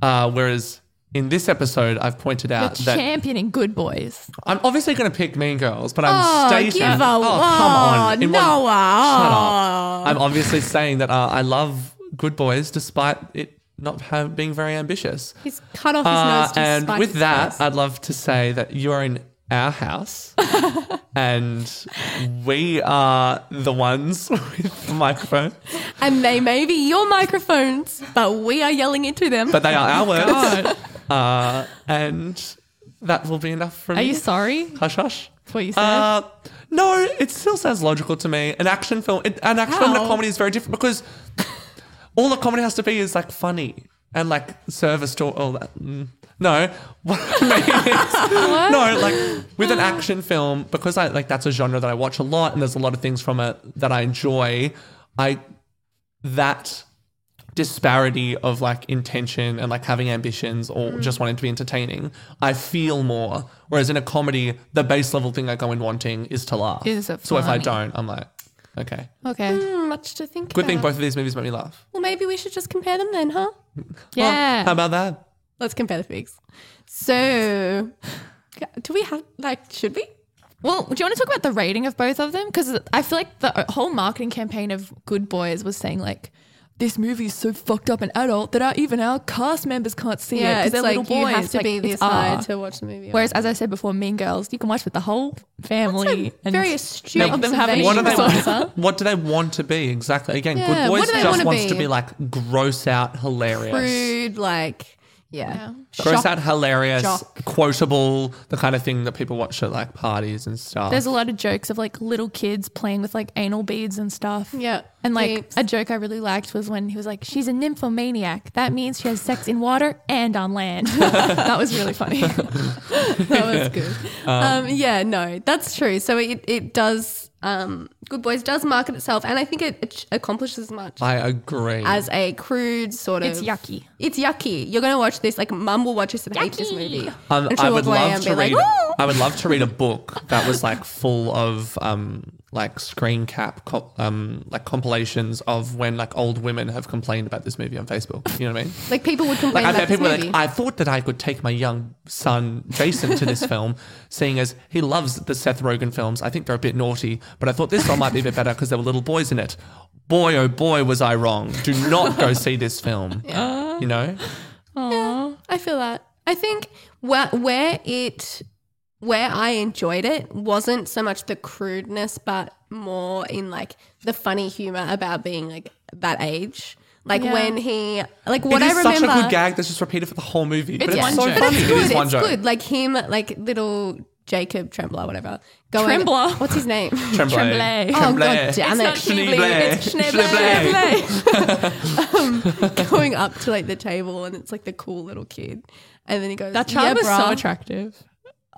Uh, whereas in this episode, I've pointed out that Championing good boys. I'm obviously going to pick Mean Girls, but I'm Oh, stating. give a- oh, come on, oh, one- Noah. Shut up. I'm obviously saying that uh, I love Good Boys, despite it not have, being very ambitious. He's cut off his Uh, nose and with that, face. I'd love to say that you are in our house, and we are the ones with the microphone, and they may be your microphones, but we are yelling into them. but they are our words. Uh, and that will be enough Are me. you sorry? Hush, hush. That's what you said. Uh, no, it still sounds logical to me. An action film, it, an action film and a comedy is very different because all the comedy has to be is like funny and like service to all that. Mm. No, what I mean is, no, like with an action film because I like that's a genre that I watch a lot and there's a lot of things from it that I enjoy. I that disparity of like intention and like having ambitions or just wanting to be entertaining, I feel more. Whereas in a comedy, the base level thing I go in wanting is to laugh. Is it so if I don't, I'm like, okay. okay. Hmm, much to think Good about. thing both of these movies made me laugh. Well, maybe we should just compare them then, huh? Yeah. How about that? Let's compare the figs. So, do we have like? Should we? Well, do you want to talk about the rating of both of them? Because I feel like the whole marketing campaign of Good Boys was saying like this movie is so fucked up and adult that our, even our cast members can't see it Yeah, because it's they're like little you boys. have to Like, be it's this high to watch the movie. Whereas, as I said before, Mean Girls, you can watch with the whole family. and very astute make them have an observation. What do they want? What do they want to be exactly? Again, Yeah, Good Boys just wanna wants be? to be like gross out, hilarious. crude, like yeah, Gross Shock- out, hilarious, jock. quotable, the kind of thing that people watch at like parties and stuff. There's a lot of jokes of like little kids playing with like anal beads and stuff. Yeah, And like heaps. a joke I really liked was when he was like, "She's a nymphomaniac. That means she has sex in water and on land." that was really funny. that was good. Um, yeah, no, that's true. So it it does. Um, Good Boys does market itself, and I think it, it accomplishes as much I agree. as a crude sort of. It's yucky. It's yucky. You're going to watch this. Like, Mum will watch this and hate this movie. Um, and she'll I would walk away love and to be read. like, I would love to read a book that was like full of um like screen cap co- um like compilations of when like old women have complained about this movie on Facebook. You know what I mean? Like people would complain Like I about bet this people are movie. like, I thought that I could take my young son Jason to this film, seeing as he loves the Seth Rogen films. I think they're a bit naughty, but I thought this one might be a bit better because there were little boys in it. Boy, oh boy, was I wrong. Do not go see this film. You know? I feel that. I think where where it where I enjoyed it wasn't so much the crudeness, but more in like the funny humor about being like that age. Like Yeah. when he like what it I is remember. such a good gag that's just repeated for the whole movie. but It's it's one so joke. funny. It's good. is one it's joke. good. Like him, like little Jacob Trembler, whatever. Going, Trembler? What's his name? Tremblay. Tremblay. Oh, Tremblay. God damn It's it. not Schneebly. Schneebly, it's Schneebly. um, going up to like the table and it's like the cool little kid. And then he goes, That child yeah, was so attractive.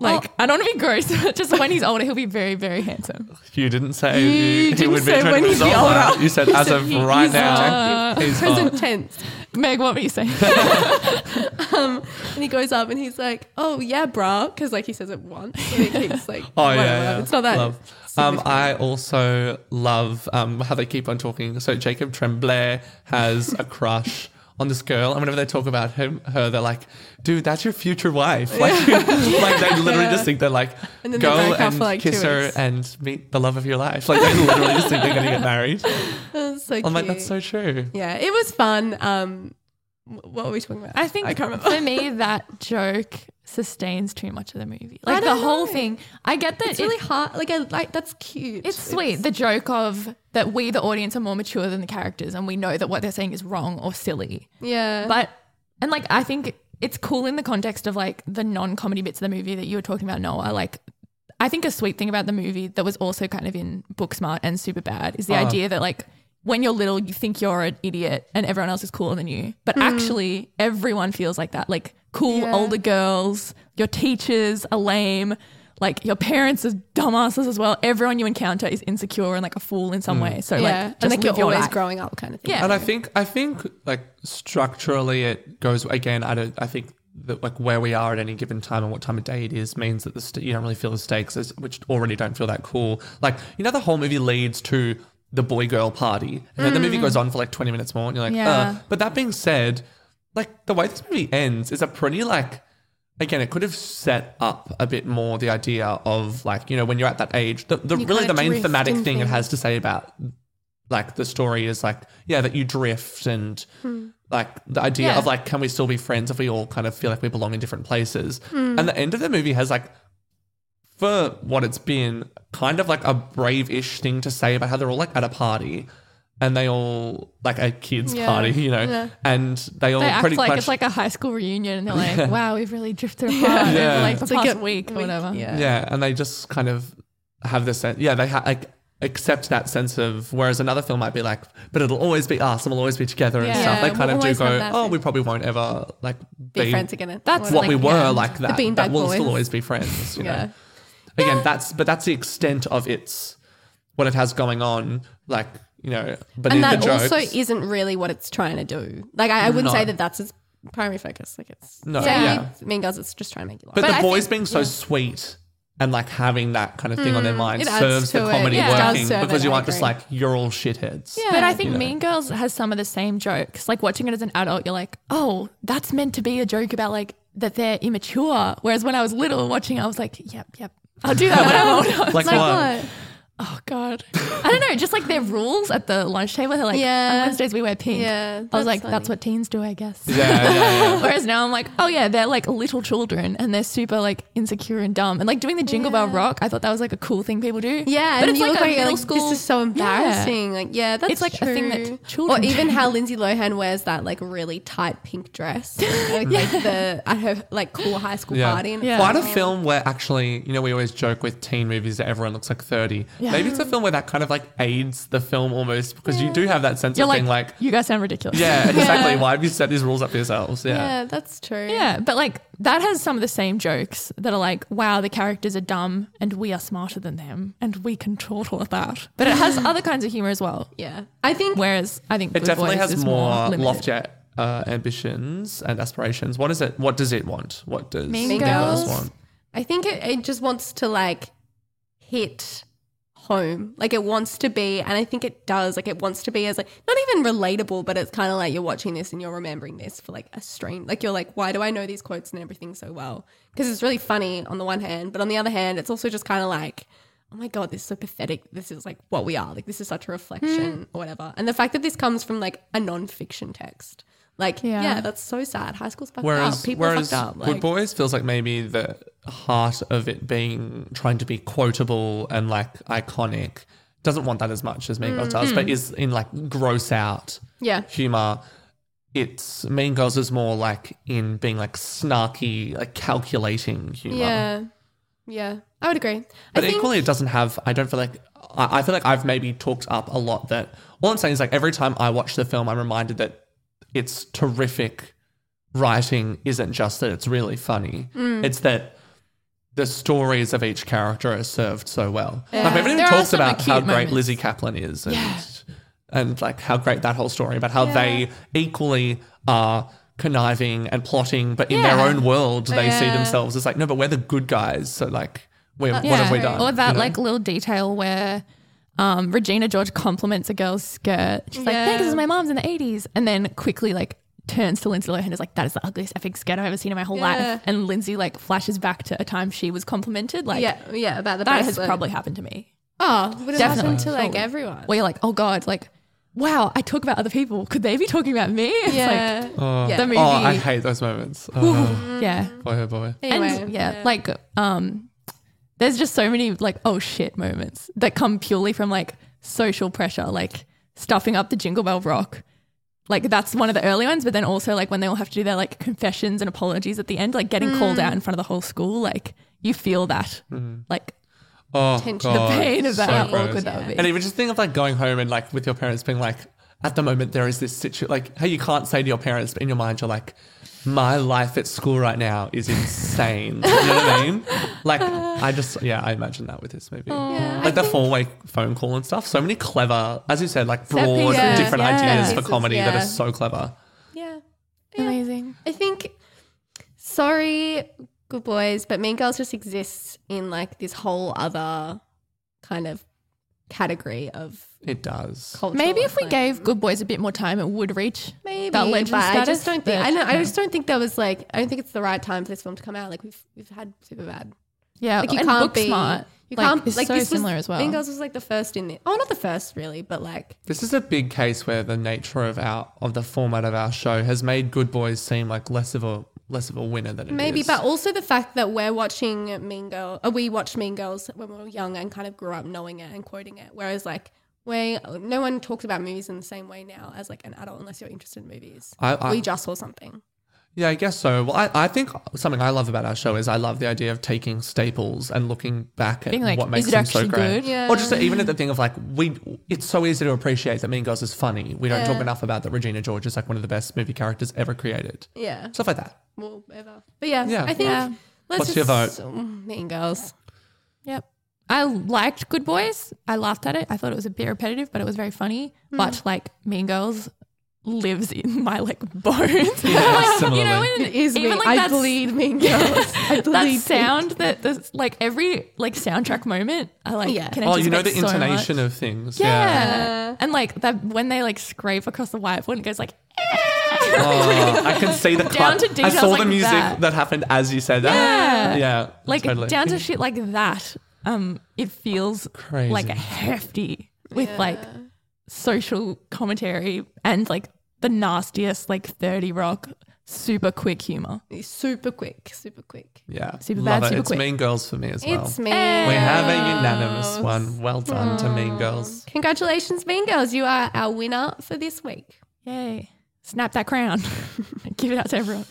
Like, I don't want to be gross, but just when he's older, he'll be very, very handsome. You didn't say You he, he didn't would be when 20 he'd years be older. older. You said as of he- right he's now, he's hot. Present tense. Meg, what were you saying? Um, and he goes up and he's like, "Oh yeah, brah," because like he says it once. And he keeps like, Oh yeah, yeah. it's not that. Love. Um, I also love um, how they keep on talking. So Jacob Tremblay has a crush on this girl, and whenever they talk about him, her, they're like, "Dude, that's your future wife." Like, like they literally Yeah. just think they're like, And then "Go break and like, kiss her weeks. and meet the love of your life." Like they literally just think they're gonna get married. That's so I'm like, that's so true. yeah, it was fun. Um, what were we talking about? I think I can't remember. for me, that joke sustains too much of the movie. Like the whole know. thing. I get that It's really hard. Like, I like that's cute. It's sweet. The joke of that we, the audience, are more mature than the characters, and we know that what they're saying is wrong or silly. yeah, But and like I think it's cool in the context of like the non-comedy bits of the movie that you were talking about, Noah. Like I think a sweet thing about the movie that was also kind of in Booksmart and Superbad is the Uh. idea that like when you're little, you think you're an idiot and everyone else is cooler than you. But actually, everyone feels like that. Like cool Yeah. older girls, your teachers are lame. Like your parents are dumbasses as well. Everyone you encounter is insecure and like a fool in some way. So yeah, like, and just like you're your always life. growing up, kind of thing. Yeah. And I think I think like structurally it goes again. I don't. I think that like where we are at any given time and what time of day it is means that the st- you don't really feel the stakes, as, which already don't feel that cool. Like you know, the whole movie leads to the boy girl party, and then the movie goes on for like twenty minutes more, and you're like, Yeah. uh. But that being said, like the way this movie ends is a pretty like. Again, it could have set up a bit more the idea of like you know when you're at that age. The, the really the main thematic in thing it has to say about like the story is like yeah that you drift and like the idea Yeah. of like can we still be friends if we all kind of feel like we belong in different places and the end of the movie has like for what it's been kind of like a brave-ish thing to say about how they're all like at a party and they all like a kids Yeah. party you know Yeah. and they all They act pretty like much it's like a high school reunion, and they're like, "Wow, we've really drifted apart Yeah. over like the It's like past a week or whatever." yeah. yeah and they just kind of have this sense yeah they ha- like accept that sense of whereas another film might be like but it'll always be us and we'll always be together and Yeah. stuff they Yeah, kind we'll of do always have go that oh we probably won't ever like Be friends again. That's what like, we were yeah. like that beanbag but we'll still boys. always be friends you know Yeah. again that's but that's the extent of its what it has going on like you know but and that jokes also isn't really what it's trying to do. Like I, I wouldn't No. say that that's its primary focus. Like it's No, yeah, yeah. Mean Girls. It's just trying to make you laugh. but, But the I boys think- being so sweet and like having that kind of thing on their mm, mind serves the comedy Yeah, working because it, you I aren't just like you're all shitheads Yeah. But I think You know. Mean Girls has some of the same jokes. Like watching it as an adult, you're like, "Oh, that's meant to be a joke about like that they're immature." Whereas when I was little watching, I was like, "Yep, yep, I'll do that when I'm older." like, like what? what? Oh God, I don't know. Just like their rules at the lunch table, they're like, Yeah. on Wednesdays we wear pink. Yeah, I was that's like, that's what teens do, I guess. Yeah, yeah, yeah. Whereas now I'm like, oh yeah, they're like little children and they're super like insecure and dumb. And like doing the Jingle Bell Rock, I thought that was like a cool thing people do. Yeah, but and it's you like look a like, middle like school. this is so embarrassing. Like, yeah, that's It's like a thing that children Or even do. how Lindsay Lohan wears that like really tight pink dress, like, like the at her like cool high school Yeah. party. And Yeah. Quite a film where actually, you know, we always joke with teen movies that everyone looks like 30. Yeah. Maybe it's a film where that kind of like aids the film almost because you do have that sense You're of like, being like, you guys sound ridiculous. yeah, exactly. Why have you set these rules up for yourselves? Yeah. yeah, that's true. Yeah, but like that has some of the same jokes that are like, wow, the characters are dumb and we are smarter than them and we control all of that. But it has other kinds of humor as well. yeah. I think Whereas I think It Good definitely Boys has is more limited. loftier uh, ambitions and aspirations. What is it? What does it want? What does Mean Mean Girls? want? I think it, it just wants to like hit home. Like it wants to be, and I think it does. Like it wants to be as like not even relatable, but it's kind of like you're watching this and you're remembering this for like a strain. Like you're like, why do I know these quotes and everything so well? Because it's really funny on the one hand, but on the other hand, it's also just kind of like. Oh my god, this is so pathetic. This is like what we are. Like this is such a reflection hmm. or whatever. And the fact that this comes from like a non-fiction text, like yeah, Yeah. that's so sad. High school's fucked Whereas, up. People are whereas fucked up. Good Boys feels like maybe the heart of it being trying to be quotable and like iconic doesn't want that as much as Mean Girls does, but mm-hmm. is in like gross out yeah, humor. It's Mean Girls is more like in being like snarky, like calculating humor. Yeah. Yeah. I would agree. But I think, equally, it doesn't have. I don't feel like. I I feel like I've maybe talked up a lot that. All I'm saying is like every time I watch the film, I'm reminded that it's terrific writing isn't just that it's really funny. Mm. It's that the stories of each character are served so well. Yeah. Like everyone talks about how great moments. Lizzy Caplan is and and like how great that whole story, but how Yeah. they equally are conniving and plotting, but in their own world they see themselves as like, no, but we're the good guys. So like we're, what Yeah. have we done? Or that you know? like little detail where um, Regina George compliments a girl's skirt. She's like, Yeah. "Thanks, this is my mom's in the '80s," and then quickly like turns to Lindsay Lohan and is like, "That is the ugliest epic skirt I've ever seen in my whole Yeah. life." And Lindsay like flashes back to a time she was complimented. Like, yeah, yeah, about the that has bracelet. probably happened to me. Oh, would it Definitely. happen to like Totally. everyone? Where you're like, "Oh God, like." Wow, I talk about other people. Could they be talking about me? It's Yeah. Oh, Yeah. the movie. oh, I hate those moments. Oh, like, yeah. boy, oh boy. anyway, and yeah, like um there's just so many like oh shit moments that come purely from like social pressure like stuffing up the jingle bell rock. Like that's one of the early ones but then also like when they all have to do their like confessions and apologies at the end like getting called mm. out in front of the whole school like you feel that mm-hmm. like Oh, Tension. God, the pain of that so how gross. awkward that would be And even just think of like going home and like with your parents being like, at the moment there is this situation, like, hey, you can't say to your parents, but in your mind you're like, my life at school right now is insane. you know what I mean? Like, I just, yeah, I imagine that with this movie. Yeah, I like the four way phone call and stuff. So many clever, as you said, like broad, pieces, different yeah. ideas Set for pieces, comedy that are so clever. yeah. amazing I think. Sorry, good boys, but Mean Girls just exists in like this whole other kind of category of It does. culture. maybe if we gave good boys a bit more time it would reach maybe that legend but I just don't think. but- I know. I just don't think there was like. I don't think it's the right time for this film to come out. Like we've we've had Superbad. yeah Like you and can't be. Booksmart, You like, can't is like so this was- similar as well Mean Girls was like the first in the. Oh, not the first really, but like This is a big case where the nature of our of the format of our show has made Good Boys seem like less of a less of a winner than it Maybe, is. but also the fact that we're watching Mean Girl, uh, we watched Mean Girls when we were young and kind of grew up knowing it and quoting it. Whereas, like, we no one talks about movies in the same way now as like an adult, unless you're interested in movies. I, I, we just saw something. Yeah, I guess so. Well, I, I think something I love about our show is I love the idea of taking staples and looking back at Being like, what makes is it them so actually great. good? Yeah. Or just even at the thing of like we, it's so easy to appreciate that Mean Girls is funny. We don't Yeah. talk enough about that Regina George is like one of the best movie characters ever created. Yeah, Stuff like that. well, ever. But yeah, Yeah. I think. Yeah. Let's What's your just- vote? Mean Girls. Yep. I liked Good Boys. I laughed at it. I thought it was a bit repetitive, but it was very funny. Hmm. But like Mean Girls lives in my like bones. Yeah, like, you know, when It is even me. like I that, bleed Mean Girls. I that bleed. sound that this like every like soundtrack moment, I like Yeah. can Oh, you know the anticipate so much. intonation of things. Yeah. Yeah. And like that when they like scrape across the whiteboard it goes like Oh, I can see the Down cut. to I details saw the music that. that. happened as you said that. Yeah. Yeah. like totally. down to shit like that. um, it feels Crazy. like hefty with like social commentary and like the nastiest like 30 rock super quick humor. Super quick, super quick. Yeah. Super Love bad, it. super it's quick. Mean Girls for me as well. It's me. we have a unanimous one. Well done to Mean Girls. Congratulations, Mean Girls. You are our winner for this week. Yay. Snap that crown. Give it out to everyone.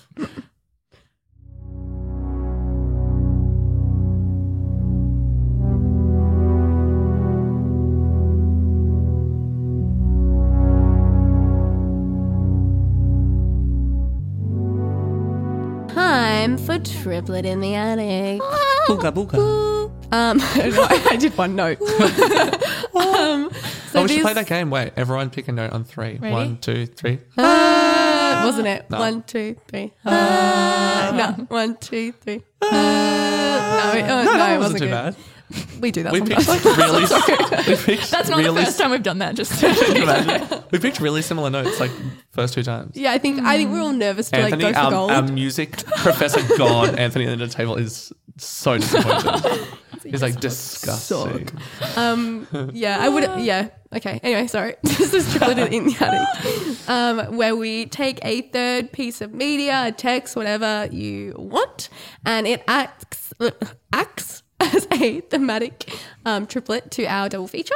Time for Triplet in the Attic. Booga booga. Um, I did one note. um, so Oh, we should this- play that game. Wait, everyone pick a note on three. Ready? One, two, three. Uh, wasn't it? No. One, two, three. Uh, no, one, two, three. Uh, no, it, oh, no, that it wasn't wasn't too good. bad. We do that We sometimes. picked really. we picked That's not really, the first time we've done that. Just Imagine. We picked really similar notes like first two times. yeah, I think I think we're all nervous to Anthony, like go for our, gold. our music professor God, Anthony at the table is so disappointed. He's like disgusting. Um, yeah, I would. Yeah. Okay. Anyway, sorry. this is triplet in the attic, um, where we take a third piece of media, a text, whatever you want, and it acts acts as a thematic um, triplet to our double feature.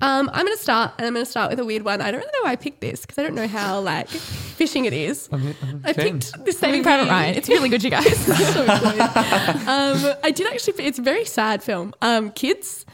Um, I'm going to start, and I'm going to start with a weird one. I don't really know why I picked this because I don't know how like fishing it is. I'm- I'm I picked this Saving movie- Private Ryan. It's really good, you guys. so good. um, I did actually. It's a very sad film. Um, Kids,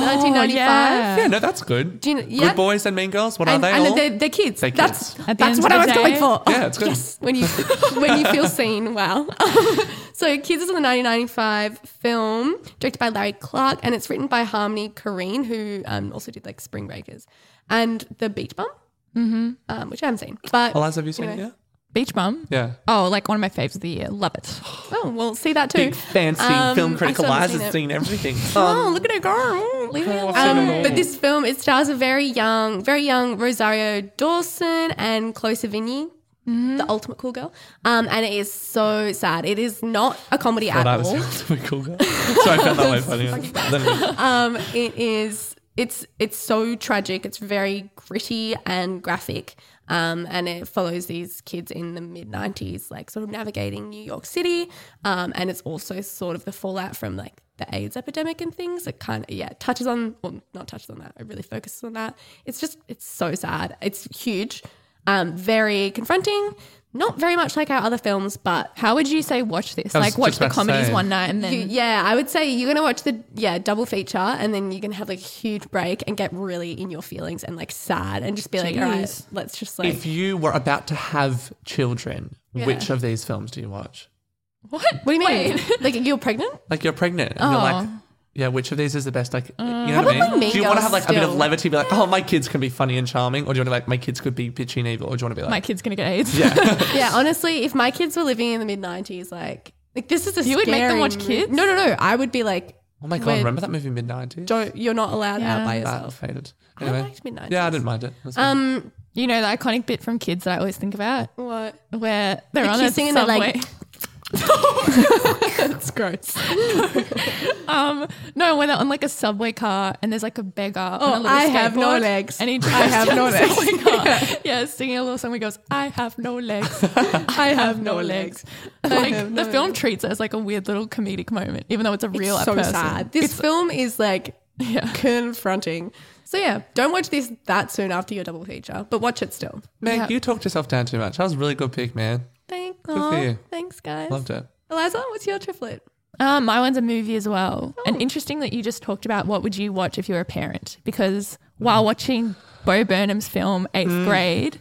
1995. yeah. Yeah, no, that's good. Do you know- yeah. Good boys and mean girls. What and, are they and all? they're, they're kids. They're that's kids. At the that's end what of I the was going day- for. Yeah, it's good. Yes, when you when you feel seen, wow. so Kids is a 1995 film directed by Larry Clark, and it's written by Harmony Korine, who um, also did like Spring Breakers and The Beach Bum, mm-hmm. um, which I haven't seen. But Eliza, have you seen Anyway. it Beach Bum. Yeah. Oh, like one of my faves of the year. Love it. oh, we'll see that too. Big fancy Um, film I critic still haven't Eliza's seen it. seen everything. Oh, look at her go! Leave me Oh, alone. Um, but this film it stars a very young, very young Rosario Dawson and Chloe Sevigny, Mm-hmm. the ultimate cool girl. Um, and it is so sad. It is not a comedy I at was all. the ultimate cool guy. so I found that way funny. Um, it is. It's it's so tragic. It's very gritty and graphic. Um, and it follows these kids in the mid '90s, like sort of navigating New York City. Um, and it's also sort of the fallout from like the AIDS epidemic and things. It kind of yeah touches on, well, not touches on that. It really focuses on that. It's just it's so sad. It's huge, um, very confronting. Not very much like our other films, but How would you say watch this? I was Like watch just the about to comedies say. one night and then You- yeah, I would say you're gonna watch the yeah double feature, and then you're gonna have like a huge break and get really in your feelings and like sad, and just be like, all right, Jeez. let's just like if you were about to have children, Yeah. which of these films do you watch? what? what do you mean? Wait. like you're pregnant? Like you're pregnant and you're oh. like, Oh. Yeah, which of these is the best? Like, you know what I mean? Mean do you want to have like a bit of still. levity, be like, oh, my kids can be funny and charming, or do you want to be like, my kids could be bitchy and evil, or do you want to be like, My kid's gonna get AIDS. yeah, yeah, honestly, if my kids were living in the mid '90s, like like this is a You would make them scary watch mo- Kids? No, no, no. I would be like, oh my god, When- remember that movie mid nineties? don't you're not allowed out Yeah. by That yourself. faded. I Anyway, liked mid '90s. yeah, I didn't mind it. It fine. Um, You know the iconic bit from Kids that I always think about, what? where they're The on kissing a and they're subway. like- That's gross. um, no, when they're on like a subway car and there's like a beggar. on Oh, a little I have no skateboard, legs. And he I have drives no down the legs. subway car. yeah, singing a little song. He goes, "I have no legs. I have no legs." Like have the no film treats it as like a weird little comedic moment, even though it's a real It's so person. sad. This film is like Yeah. confronting. So yeah, don't watch this that soon after your double feature, but watch it still. Meg, yeah. you talked yourself down too much. That was a really good pick, man. Thank Good for you. Thanks, guys. Loved it. Eliza, what's your triplet? Um, my one's a movie as well. Oh. And interesting that you just talked about what would you watch if you were a parent? Because Mm. while watching Bo Burnham's film Eighth Grade,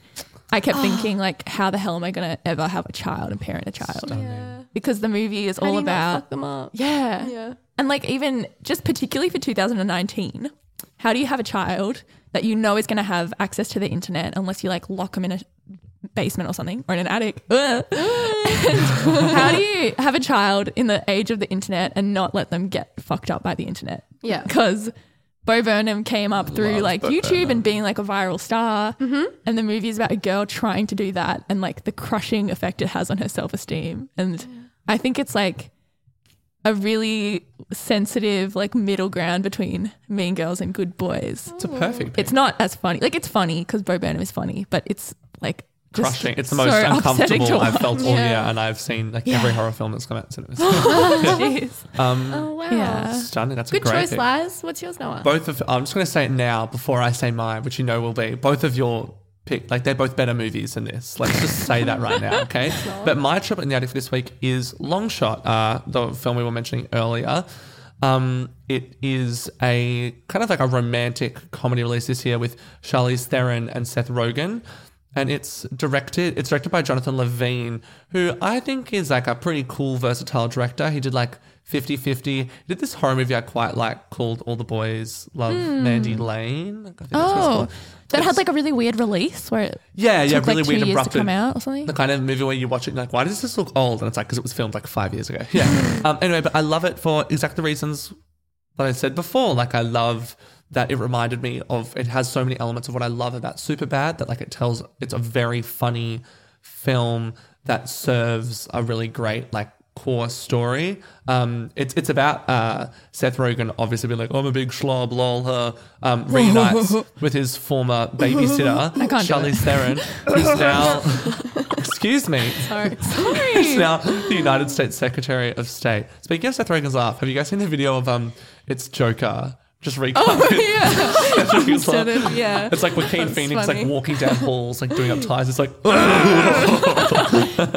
I kept thinking like, how the hell am I gonna ever have a child and parent a child? Yeah. Because the movie is How do all you about fuck them up. yeah. Yeah. And like even just particularly for 2019, how do you have a child that you know is going to have access to the internet unless you like lock them in a basement or something or in an attic? How do you have a child in the age of the internet and not let them get fucked up by the internet? Yeah. Because Bo Burnham came up through Love like Bo YouTube Burnham. and being like a viral star. Mm-hmm. And the movie is about a girl trying to do that and like the crushing effect it has on her self esteem. And I think it's like a really sensitive like middle ground between Mean Girls and Good Boys. It's a perfect. It's not as funny. Like it's funny because Bo Burnham is funny, but it's like just crushing. It's the most upsetting uncomfortable I've felt all Yeah. year, and I've seen like Yeah. every horror film that's come out since. Um, Oh wow. Yeah. stunning. That's Good a great choice, pick. Laz. What's yours, Noah? Both of I'm just going to say it now before I say mine, which you know will be both of your pick. Like they're both better movies than this. Let's just say that right now, okay? But my trip in the attic for this week is Long Shot, uh, the film we were mentioning earlier. Um, it is a kind of like a romantic comedy release this year with Charlize Theron and Seth Rogen. And it's directed it's directed by Jonathan Levine, who I think is like a pretty cool, versatile director. He did like 50-50. He did this horror movie I quite like called All the Boys Love Mandy Lane. I think that's what it's Oh, that had like a really weird release where it Yeah, yeah, really like weird and to abrupt. come out or something. The kind of movie where you watch it and you're like, why does this look old? And it's like, because it was filmed like five years ago. Yeah. um, anyway, but I love it for exactly the reasons that I said before. Like, I love that it reminded me of, it has so many elements of what I love about Superbad that, like, it tells, it's a very funny film that serves a really great, like, core story. Um, it's it's about uh, Seth Rogen obviously being like, I'm a big schlob, lol, her, um, reunites with his former babysitter, can't do Charlize Theron, who's now, excuse me, Sorry. Sorry. now the United States Secretary of State. Speaking of Seth Rogen's laugh, have you guys seen the video of um, it's Joker just recut? Oh, yeah. Instead of- yeah. It's like with Joaquin Phoenix funny. like walking down halls, like doing up ties. It's like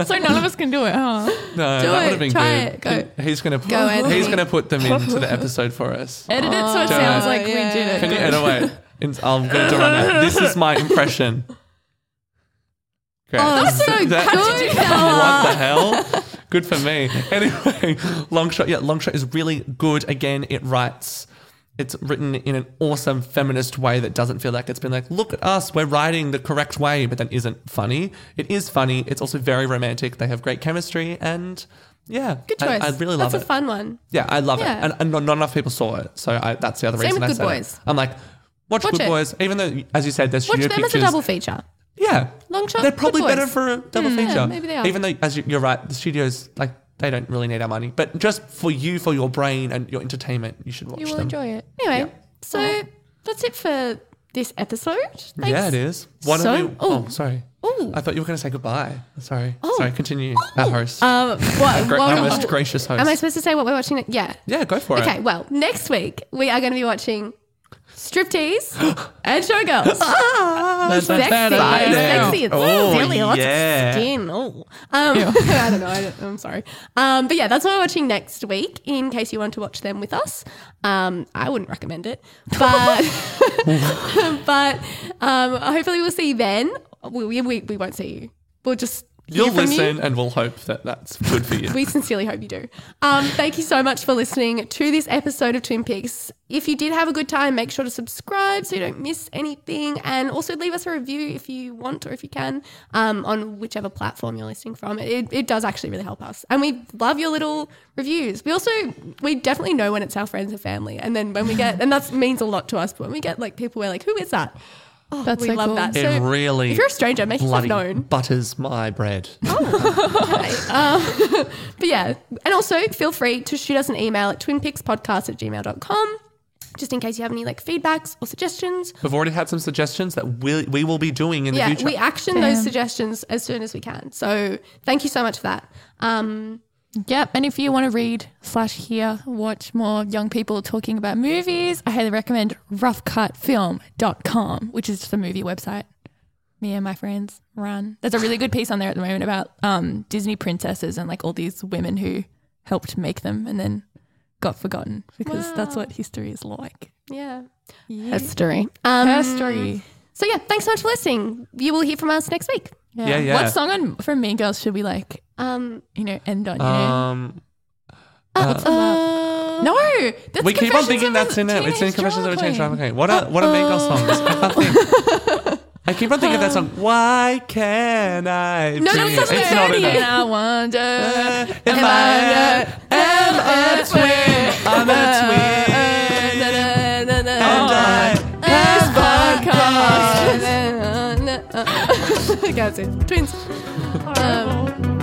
So none of us can do it, huh? No, that would have been Try good. it. Go. He's gonna put, Go, he's gonna put them into the episode for us. Edit it so it Don't. sounds like Yeah. we did it. Can you edit? I'm gonna do it right now. This is my impression. Great. Oh, that's so That- good, what the hell? Good for me. Anyway, long shot. Yeah, long shot is really good. Again, it writes. It's written in an awesome feminist way that doesn't feel like it's been like, look at us, we're writing the correct way, but then isn't funny. It is funny. It's also very romantic. They have great chemistry, and yeah, Good choice. I, really love That's it. That's a fun one. Yeah, I love Yeah. it, and, and not, not enough people saw it, so I, that's the other Same reason with I Good said Boys. it. I'm like, watch, Watch Good it. Boys, even though, as you said, there's Watch them as pictures. a double feature. Yeah, Long shot, They're probably better for a double mm, yeah, feature. maybe they are. Even though, as you, you're right, the studios like they don't really need our money, but just for you, for your brain and your entertainment, you should watch it. You will them. enjoy it. Anyway, so that's it for this episode. Thanks. Yeah, it is. Why So- don't we? Oh, oh. sorry. Ooh. I thought you were going to say goodbye. Sorry. Oh. Sorry. Continue. Our host. Um, what, Gra- what- our most gracious host. am I supposed to say what we're watching? ne- Yeah. yeah, go for it. Okay, well, next week we are going to be watching Striptease and Showgirls. That's sexy, Friday. sexy. It's Oh, silly. Lots yeah. of skin. Oh. Um, I don't know. I don't, I'm sorry. Um, but yeah, that's what we're watching next week. In case you want to watch them with us, um, I wouldn't recommend it, but but um, hopefully we'll see you then. We, we, we, we won't see you. We'll just hear You'll from you. listen, and we'll hope that that's good for you. We sincerely hope you do. Um, thank you so much for listening to this episode of Twin Peaks. If you did have a good time, make sure to subscribe so you don't miss anything. And also leave us a review if you want or if you can um, on whichever platform you're listening from. It, it does actually really help us. And we love your little reviews. We also, we definitely know when it's our friends and family. And then when we get, and that means a lot to us, but when we get like people, we're like, who is that? Oh, That's we so love cool. that. it So really if you're a stranger, make yourself known. butters my bread. Okay. Um, but yeah, and also feel free to shoot us an email at twinpixpodcast at gmail.com just in case you have any like feedbacks or suggestions. We've already had some suggestions that we we will be doing in the Yeah, future. we action those suggestions as soon as we can. So thank you so much for that. Um, Yep. And if you want to read slash hear, watch more young people talking about movies, I highly recommend roughcutfilm.com, which is just a movie website. Me and my friends run. There's a really good piece on there at the moment about um, Disney princesses and like all these women who helped make them and then got forgotten because that's what history is like. yeah. Yeah. History. Um, History. So yeah, thanks so much for listening. You will hear from us next week. Yeah, yeah. What song on, from Mean Girls should we like, Um, you know, end on? You know? um, uh, no, that's we keep on thinking that's in it. It's in Teenage Confessions of a Drama Teenage Drama Queen. Queen. What are what are Mean Girls songs? I. I keep on thinking of that song. Why can I? No, no, dream? it's not it's not in And it. I wonder. If I am a twin, I'm a twin. I. Twins. Um,